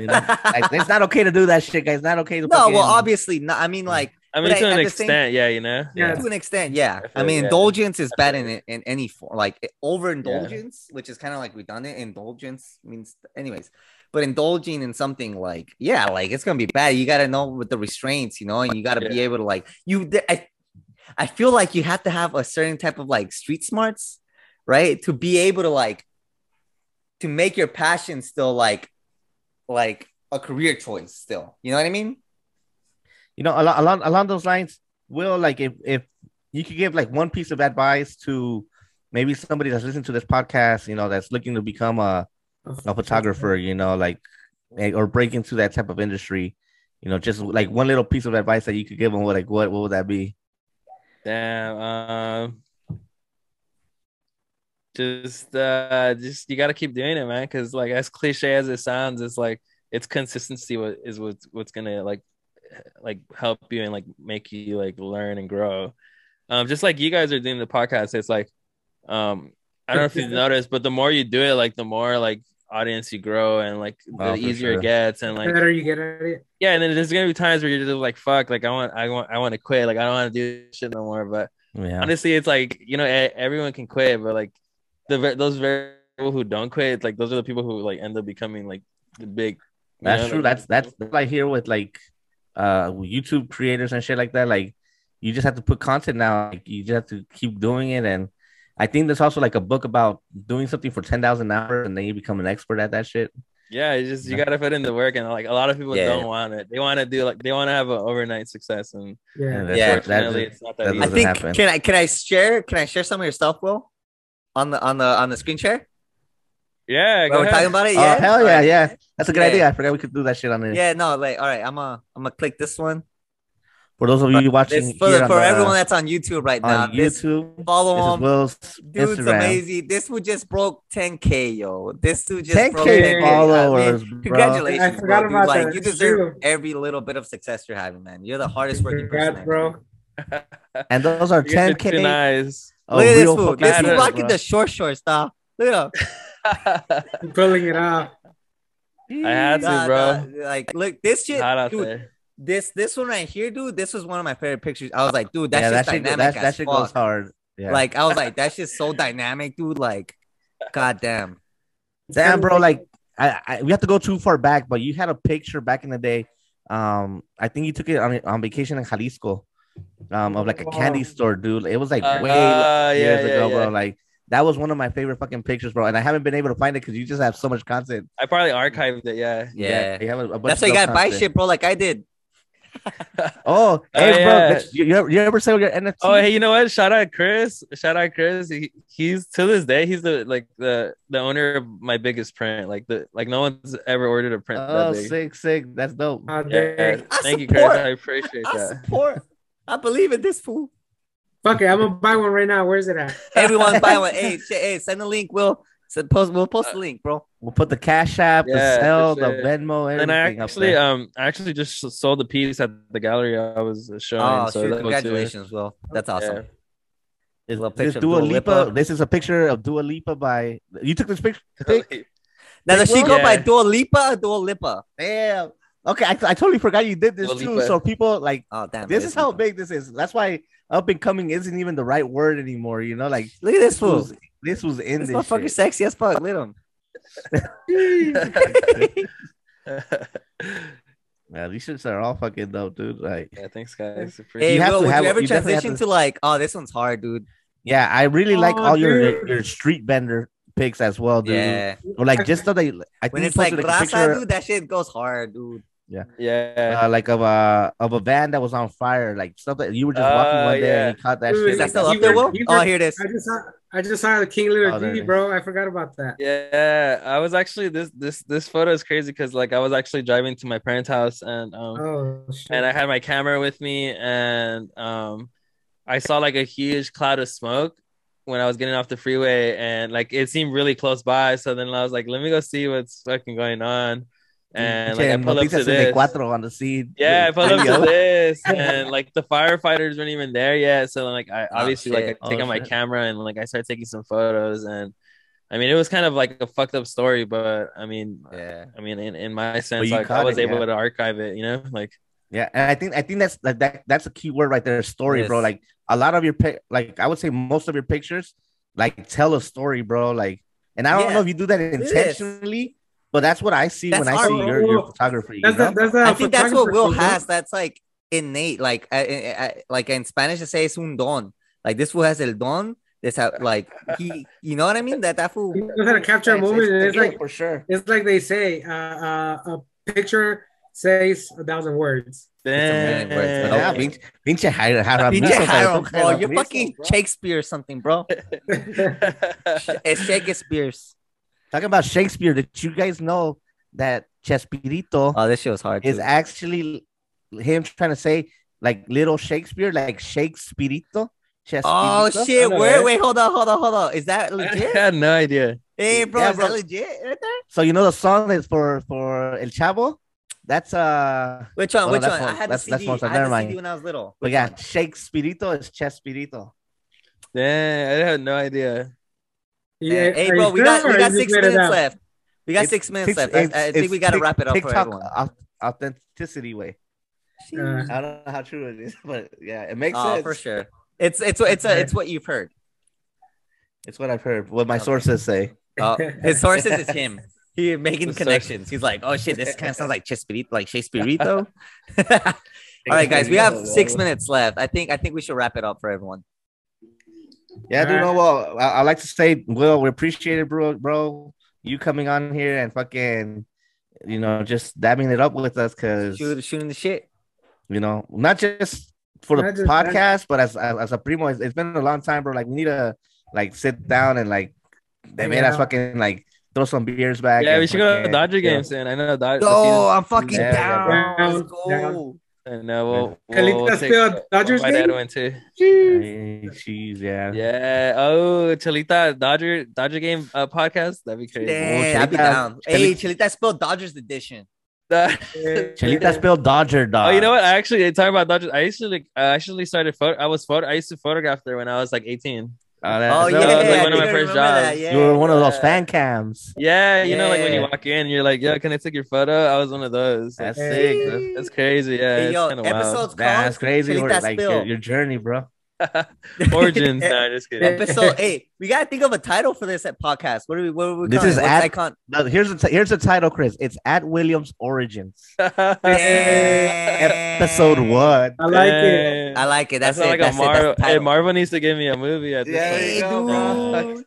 You know? Like, it's not okay to do that shit, guys. It's not okay to [laughs]
No,
fucking-
well, obviously not. I mean, like
I mean,
But
to
at
an
the same-
extent, yeah, you know.
Yeah.
to an extent, yeah.
I
I, mean,
yeah.
indulgence is bad in in any form. Like eh, overindulgence, which is kind of like redundant. Indulgence means, anyways. But indulging in something like, yeah, like it's gonna be bad. You gotta know with the restraints, you know, and you gotta be able to like you. I, I feel like you have to have a certain type of like street smarts, right, to be able to like to make your passion still like like a career choice. Still, you know what I mean?
You know, along along along those lines, will like if if you could give like one piece of advice to maybe somebody that's listening to this podcast, you know, that's looking to become a a photographer, you know, like eh, or break into that type of industry, you know, just like one little piece of advice that you could give them, what like what what would that be?
Damn. Um. Just, uh, just you got to keep doing it, man. Because like as cliche as it sounds, it's like it's consistency. What is what's what's gonna like, like help you and like make you like learn and grow. Um, just like you guys are doing the podcast, it's like, um, I don't know if you've noticed, but the more you do it, like the more like audience you grow and like the
Oh, for
easier
sure.
it gets and
The
like
better you get at it.
yeah, and then there's gonna be times where you're just like, fuck, like I want, I want, I want to quit, like I don't want to do this shit no more. But
Yeah.
honestly, it's like you know, everyone can quit, but like the ve- those very people who don't quit, like those are the people who like end up becoming like the big.
That's
know,
true.
like-
That's that's what I hear with like uh YouTube creators and shit like that. Like you just have to put content now. Like you just have to keep doing it. And I think there's also like a book about doing something for ten thousand hours and then you become an expert at that shit.
yeah. It's just you gotta put in the work, and like a lot of people
Yeah.
don't want it. They want to do like they want to have an overnight success, and
Yeah.
And that's
Yeah.
what-
unfortunately, it's not that,
that
easy.
I think
happen.
can I can I share can I share some of your stuff, Will? On the on the on the screen share?
Yeah, go
we're
ahead.
talking about it,
Oh
yeah.
hell yeah,
Alright.
yeah. That's a good
Yeah.
idea. I forgot we could do that shit on there.
Yeah, no, like all right, I'm gonna I'm gonna click this one.
For those of you watching
This, for
here
the,
on
for
the-
everyone that's on YouTube right now,
on
this
YouTube,
follow
this is
him.
Will's
Dude's
Instagram.
amazing. This dude just broke 10k, yo. This dude just
10K
broke 10K.
followers,
I mean, congratulations,
I
bro.
forgot
dude.
about
Like you deserve
true.
every little bit of success you're having, man. You're the hardest working person.
Congrats,
ever.
bro.
And those are [laughs] 10k.
too nice.
Look at this
real
fool.
fucking
This fool
viewers,
rocking
bro.
the short shorts, dog. Look at him. [laughs]
You're pulling it off.
I had to,
Nah,
bro.
nah, Like, look, this shit,
Hot out
dude.
there.
This this one right here, dude. This was one of my favorite pictures. I was like, dude, that's
yeah,
just
that shit,
dynamic
that,
as
that shit
fuck.
goes hard. Yeah.
Like, I was like, that's [laughs] just so dynamic, dude. Like, goddamn.
Damn, bro. Like, I, I we have to go too far back, but you had a picture back in the day. Um, I think you took it on on vacation in Jalisco, um, of like a candy store, dude. It was like
Uh,
way
yeah,
years
yeah,
ago,
yeah.
bro. Like that was one of my favorite fucking pictures, bro. And I haven't been able to find it because you just have so much content.
I probably archived it. Yeah.
Yeah.
you have a, a bunch
That's
of
why you gotta buy shit, bro, like I did. [laughs] [laughs]
Oh, oh, hey, bro,
yeah.
bitch, you, you ever, you ever sell your NFT?
Oh, hey, you know what? Shout out Chris. Shout out Chris. He, he's to this day, he's the like the the owner of my biggest print. Like the like no one's ever ordered a print
Oh,
that big.
sick, sick. That's dope.
How
Yeah,
dare.
I
thank you, Chris. I appreciate
I
that.
support. I believe in this fool.
Fuck it, I'm gonna buy one right now. Where's it at? [laughs]
Everyone buy one. Hey, sh- [laughs] hey, send the link. We'll send, post. We'll post the link, bro.
We'll put the Cash App,
Yeah,
the
for
Cell, the. Venmo, everything
And I
up
actually
there.
um I actually just sold the piece at the gallery I was showing.
Oh,
so
shoot,
that was,
congratulations, Will. That's awesome.
yeah.
Is
little
this
picture of
Dua
Dua
Lipa?
Lipa.
This is a picture of Dua Lipa by. You took this picture. [laughs] pic?
Now does she go
Yeah.
by Dua Lipa or Dua Lipa?
Damn. Okay, I, I totally forgot you did this
Dua
too.
Lipa.
So people like
Oh damn!
this is how big this is. That's why up and coming isn't even the right word anymore. You know, like
Look at this
this
fool.
was this was in
This
this.
motherfucker
shit.
sexy as fuck. Look at him. [laughs]
Yeah, these shits are all fucking dope, dude. Like,
yeah, thanks guys.
Hey,
Appreciate
You have
Will,
to
would
have-
you ever
you definitely have
transition
to-
to like, oh, this one's hard, dude?
yeah, I really like
Oh,
all your
dude.
your street vendor pics as well, dude.
Yeah.
Or like just stuff that I think
When
you
it's like
posted,
grasa,
a
dude, that shit goes hard, dude.
Yeah.
uh, like of a of a van that was on fire, like stuff that you were just walking one day
yeah.
and you caught that
Dude,
shit.
Is that still up there,
worked-
Will?
he
Oh,
worked-
here it is.
I just saw I just saw the King Little
Oh, there it
G, bro. I forgot about that.
Yeah, I was actually this this this photo is crazy because like I was actually driving to my parents' house and um
Oh
and I had my camera with me and um I saw like a huge cloud of smoke when I was getting off the freeway and like it seemed really close by. So then I was like, let me go see what's fucking going on. And like I pull up to this.
on the scene.
Yeah, I pulled up to this, [laughs] and like the firefighters weren't even there yet. So like, I
Oh,
obviously
shit.
like I take
Oh,
out my
shit.
camera and like I started taking some photos, and I mean it was kind of like a fucked up story, but I mean,
Yeah.
I mean in, in my sense, like I was
it,
able
yeah.
to archive it, you know, like
Yeah, and I think I think that's like that that's a key word right there, story, bro. Like a lot of your pic, like I would say most of your pictures, like tell a story, bro. Like, and I don't
Yeah.
know if you do that intentionally, but that's what I see
That's
when I see your, your photography. You know?
the, that's the
I think that's what Will has. That's like innate. Like, uh, uh, uh, like in Spanish, they say es un don. Like this fool has el don. This how like he, you know what I mean? That that fool.
He knows how to capture a
It's-
moment, and it's like
for sure.
it's like they say, uh, uh, a picture says a thousand words.
a million words,
damn.
but
Yeah,
okay.
pinche, pinche Jairo- Jairo
Pinche
Amizo,
Hiram,
bro.
bro, you're
Amizo,
fucking
bro.
Shakespeare or something, bro. [laughs] It's Shakespeare's.
Talking about Shakespeare, did you guys know that Chespirito
Oh, this shit was hard.
is
too.
actually him trying to say like little Shakespeare, like Shakespearito?
Oh
Chespirito?
shit!
know
Wait,
that.
wait, hold on, hold on, hold on. Is that [laughs] legit?
I had no idea.
hey, bro,
Yeah,
is
bro.
that legit right there?
So you know the song is for for El Chavo? That's uh
Which one?
Oh,
Which
that's
one? I
one-
had the
that's- that's
CD.
one song.
I had
Never
the
mind.
CD when I was little.
but yeah, Shakespearito is Chespirito.
Damn, I had no idea.
Yeah,
Hey, bro, we got we got six minutes left. We got
It's-
six minutes left. I, I think we got to wrap it up for everyone.
authenticity way.
Uh,
I don't know how true it is, but yeah, it makes
Oh,
sense.
for sure. It's it's it's a, it's what you've heard.
It's what I've heard. What my
Okay.
sources say.
Oh, his sources is him. [laughs] He making
The
connections. He's like, oh shit, this kind of sounds like Chespirito, like Shakespeareito. [laughs] [laughs] All right, guys, we have six minutes left. I think I think we should wrap it up for everyone.
Yeah, dude. No, oh, well, I, I like to say, Will, we appreciate it, bro. Bro, you coming on here and fucking, you know, just dabbing it up with us, cause
Shoot, shooting the shit.
you know, not just for the
just that.
podcast, but as, as as a primo, it's, it's been a long time, bro. Like we need to like sit down and like they made us fucking like throw some beers back.
Yeah,
and
we should go to
fucking-
Dodger
yeah.
games soon. I know Dodger.
Oh, I'm fucking
Yeah, yeah,
down.
bro.
Let's go.
Down.
And uh, we'll,
Chelita
we'll
Spill Dodgers
my
game?
dad went too.
Hey, jeez, yeah.
Yeah. Oh, Chelita Dodger Dodger game uh, podcast. That'd be crazy.
Damn, I'd be
Chelita-
down. Hey,
Cheli-
Chelita Spill Dodgers edition. [laughs]
Chelita Spill Dodger dog.
Oh, you know what? I actually talking about Dodgers. I used to like, I actually started photo. I was photo. I used to photograph there when I was like 18.
Oh, that-
Oh
that
yeah,
was,
was, like, one of my first
remember that,
jobs.
Yeah,
you were one of those fan cams.
Yeah, you know, like when you walk in, you're like, "Yo, can I take your photo?" I was one of those.
That's
Hey.
sick.
That's, that's crazy. Yeah,
Hey,
it's
yo,
kind of wild.
episodes
That's crazy.
Chelita
Or, like your, your journey, bro. [laughs]
Origins. no, just kidding.
Episode [laughs] eight. We gotta think of a title for this at podcast. What do we? What are we?
This
calling
is
it? What's
at-
icon?
No, here's the t- here's the title, Chris. It's at Williams Origins, [laughs] episode one.
I like it.
I like it. That's,
That's
it.
like
That's
a
it. That's
Marvel. Hey,
title.
Marvel needs to give me a movie at this
Yeah,
point.
there
Hey,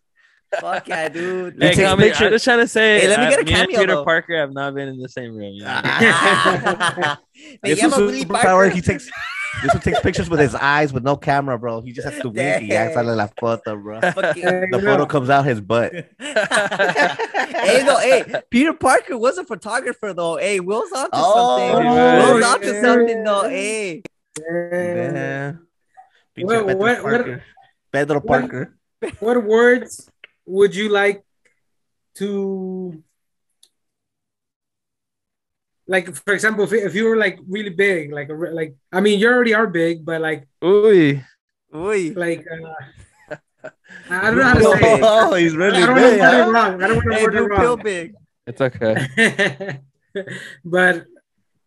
Fuck yeah, dude.
Hey,
It takes
Kami,
picture-
I'm just trying to say.
Hey, let me
uh,
get a
me and
cameo,
Peter
though.
Parker have not been in the same room. You [laughs] know?
Me
This is
Willy
superpower. He takes this one takes pictures with his eyes with no camera, bro. He just has to wink. y ya sale la foto, bro. [laughs]
Fucking-
The photo
know,
comes out his butt. [laughs]
hey, no, hey, Peter Parker was a photographer though. Hey, Will's onto
Oh,
something.
yeah.
Will's onto
Yeah.
something though. Hey,
yeah.
Yeah. Pinche Pedro
what- what-
Parker. Pedro
what-
Parker.
What words would you like to like? For example, if, if you were like really big, like a like I mean, you already are big, but like
Ooh.
Uy.
like uh, [laughs] I don't know how to say. It. [laughs]
Oh, he's really
I don't want to
big.
word it
huh?
wrong. I don't want to
Hey,
word it
feel
wrong.
big.
It's okay. [laughs]
but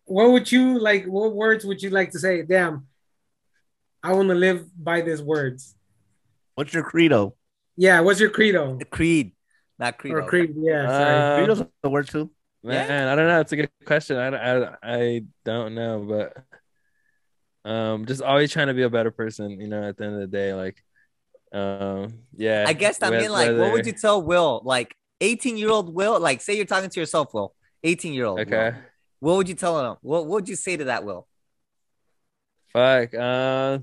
what would you like? What words would you like to say? Damn, I want to live by these words.
What's your credo?
Yeah, what's your credo
The Creed, not Creed.
or creed? Yeah, sorry.
Uh,
Credo's a word too.
Man, I don't know. It's a good question. I, I, I don't know, but um, just always trying to be a better person. You know, at the end of the day, like, um, yeah.
I guess I mean, like, what would you tell Will? Like, 18 year old Will, like, say you're talking to yourself, Will, 18 year old.
Okay.
What would you tell him? What, what would you say to that, Will?
Fuck. Uh,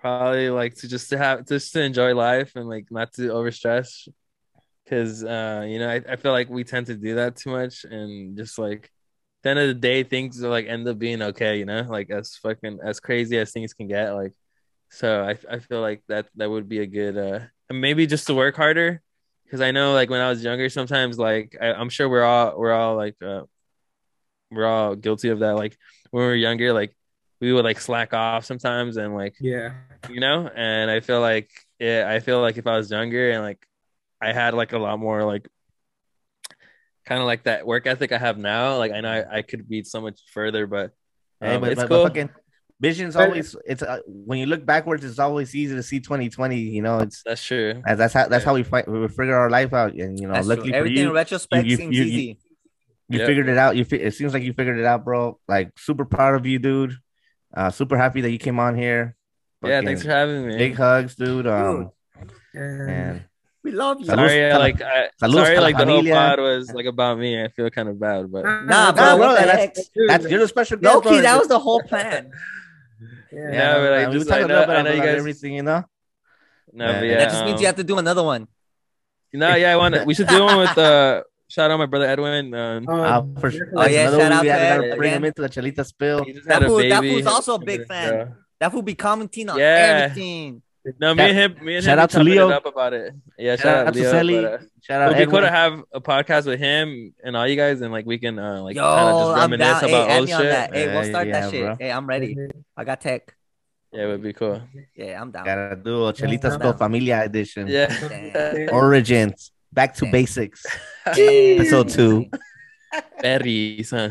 probably like to just to have just to enjoy life and like not to overstress, because uh, you know, I, I feel like we tend to do that too much, and just like the end of the day, things are like end up being okay. You know, like as fucking as crazy as things can get, like. So I I feel like that that would be a good uh and maybe just to work harder because I know like when I was younger sometimes like I, I'm sure we're all we're all like uh we're all guilty of that like when we were younger like we would like slack off sometimes and like
Yeah,
you know and I feel like it, I feel like if I was younger and like I had like a lot more like kind of like that work ethic I have now like I know I, I could be so much further but
Hey,
um,
but,
it's
but,
cool
but fucking vision's always it's uh, when you look backwards, it's always easy to see 2020. You know, it's
that's true
as that's how that's how we fight. We figure our life out, and you know,
That's
luckily
true.
for
Everything in retrospect
you- you-
seems
you-
easy.
you
Yep.
figured it out. You fi- it seems like you figured it out, bro. Like super proud of you, dude. Uh, super happy that you came on here.
yeah
Fucking
thanks for having me
big hugs, dude. Um,
and
and
We love you.
Sorry
a
yeah, like I,
saludos
sorry
a la
like the whole
familia.
pod was like about me I feel kind of bad but
Nah,
Nah,
bro,
bro,
what the
that's-
heck?
that's you're the special guest,
Loki,
bro.
that was the whole plan. [laughs]
yeah.
Yeah, but I
man, we
just-
talk
I
a
know-
little bit
I know you
about
guys-
everything, you know.
no
Yeah.
but yeah
that just means
um,
you have to do another one.
no yeah I want to we should do one with uh shout out my brother Edwin um,
Uh,
Uh, for sure.
Oh, yeah, shout out
we
to
gotta
Ed
bring him into the Chelita spill.
he
That
had
fool- that
baby
fool's also a big fan.
Yeah.
That will be commenting on
Yeah.
everything.
No, me and him, me and
Shout
him
out to Leo.
it up about it. Yeah, shout,
Shout
out,
out to
Leo.
Sally.
but, uh,
Shout out
It'd be cool to have a podcast with him and all you guys, and like we can uh like
Yo,
kind of just
I'm
reminisce
down. Hey,
about
add
old shit.
that. Hey, we'll start
yeah,
that shit.
bro.
Hey, I'm ready. I got tech.
Yeah, it would be cool.
Yeah, I'm down.
Gotta do a Chelita
Yeah.
Spill Familia edition.
Yeah.
Origins. Back to
Damn.
basics. [laughs] Episode two.
Berries. Huh?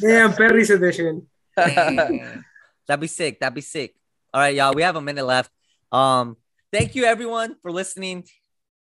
Damn, Perry's edition.
Damn. That'd be sick. That'd be sick. All right, y'all. We have a minute left. Um, thank you everyone for listening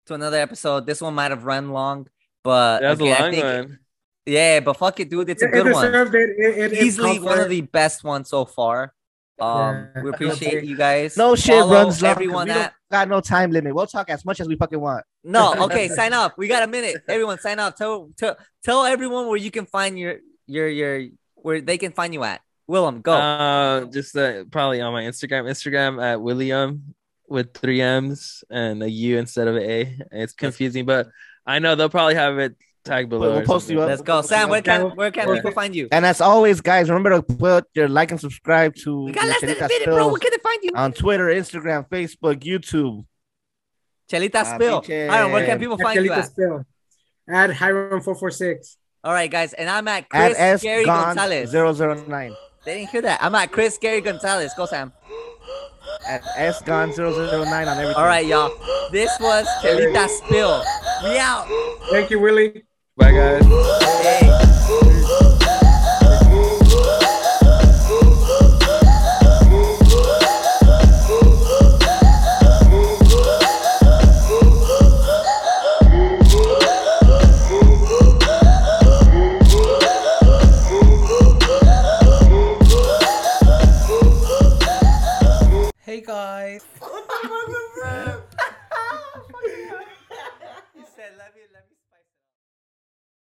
to another episode. This one might have run long, but
That was a long
think-
one.
Yeah, but fuck it, dude. It's a good one.
deserved it. It- it- it
Easily one of the best ones so far. Um, we [laughs] appreciate you guys.
No shit
Follow
runs long. 'cause
Everyone
we
that
don't got no time limit. We'll talk as much as we fucking want.
no, [laughs] okay, sign up. We got a minute. Everyone, sign up. Tell tell tell everyone where you can find your your your where they can find you at. Willem, go.
Uh, just uh, probably on my Instagram. Instagram at William with three M's and a U instead of a A. It's confusing, but I know they'll probably have it tag below.
We'll
or
post you
something.
up.
Let's go, Sam. Where can where can
Okay.
people find you?
And as always, guys, remember to put your like and subscribe to
We got less than a minute, bro. Where can they find you?
on Twitter, Instagram, Facebook, YouTube.
Chelita
Ah,
Spill.
pinche-
Hiram, where can people find you
Chelita
at?
Spill. Add Hiram four four six.
All right, guys, and I'm at
At
Chris
S
Gary Gonzalez.
009.
They didn't hear that. I'm at Chris Gary Gonzalez. Go, Sam.
At S Gone 009 on everything.
All right, y'all. This was Chelita Spill. We out.
Thank you, Willie.
Bye, guys.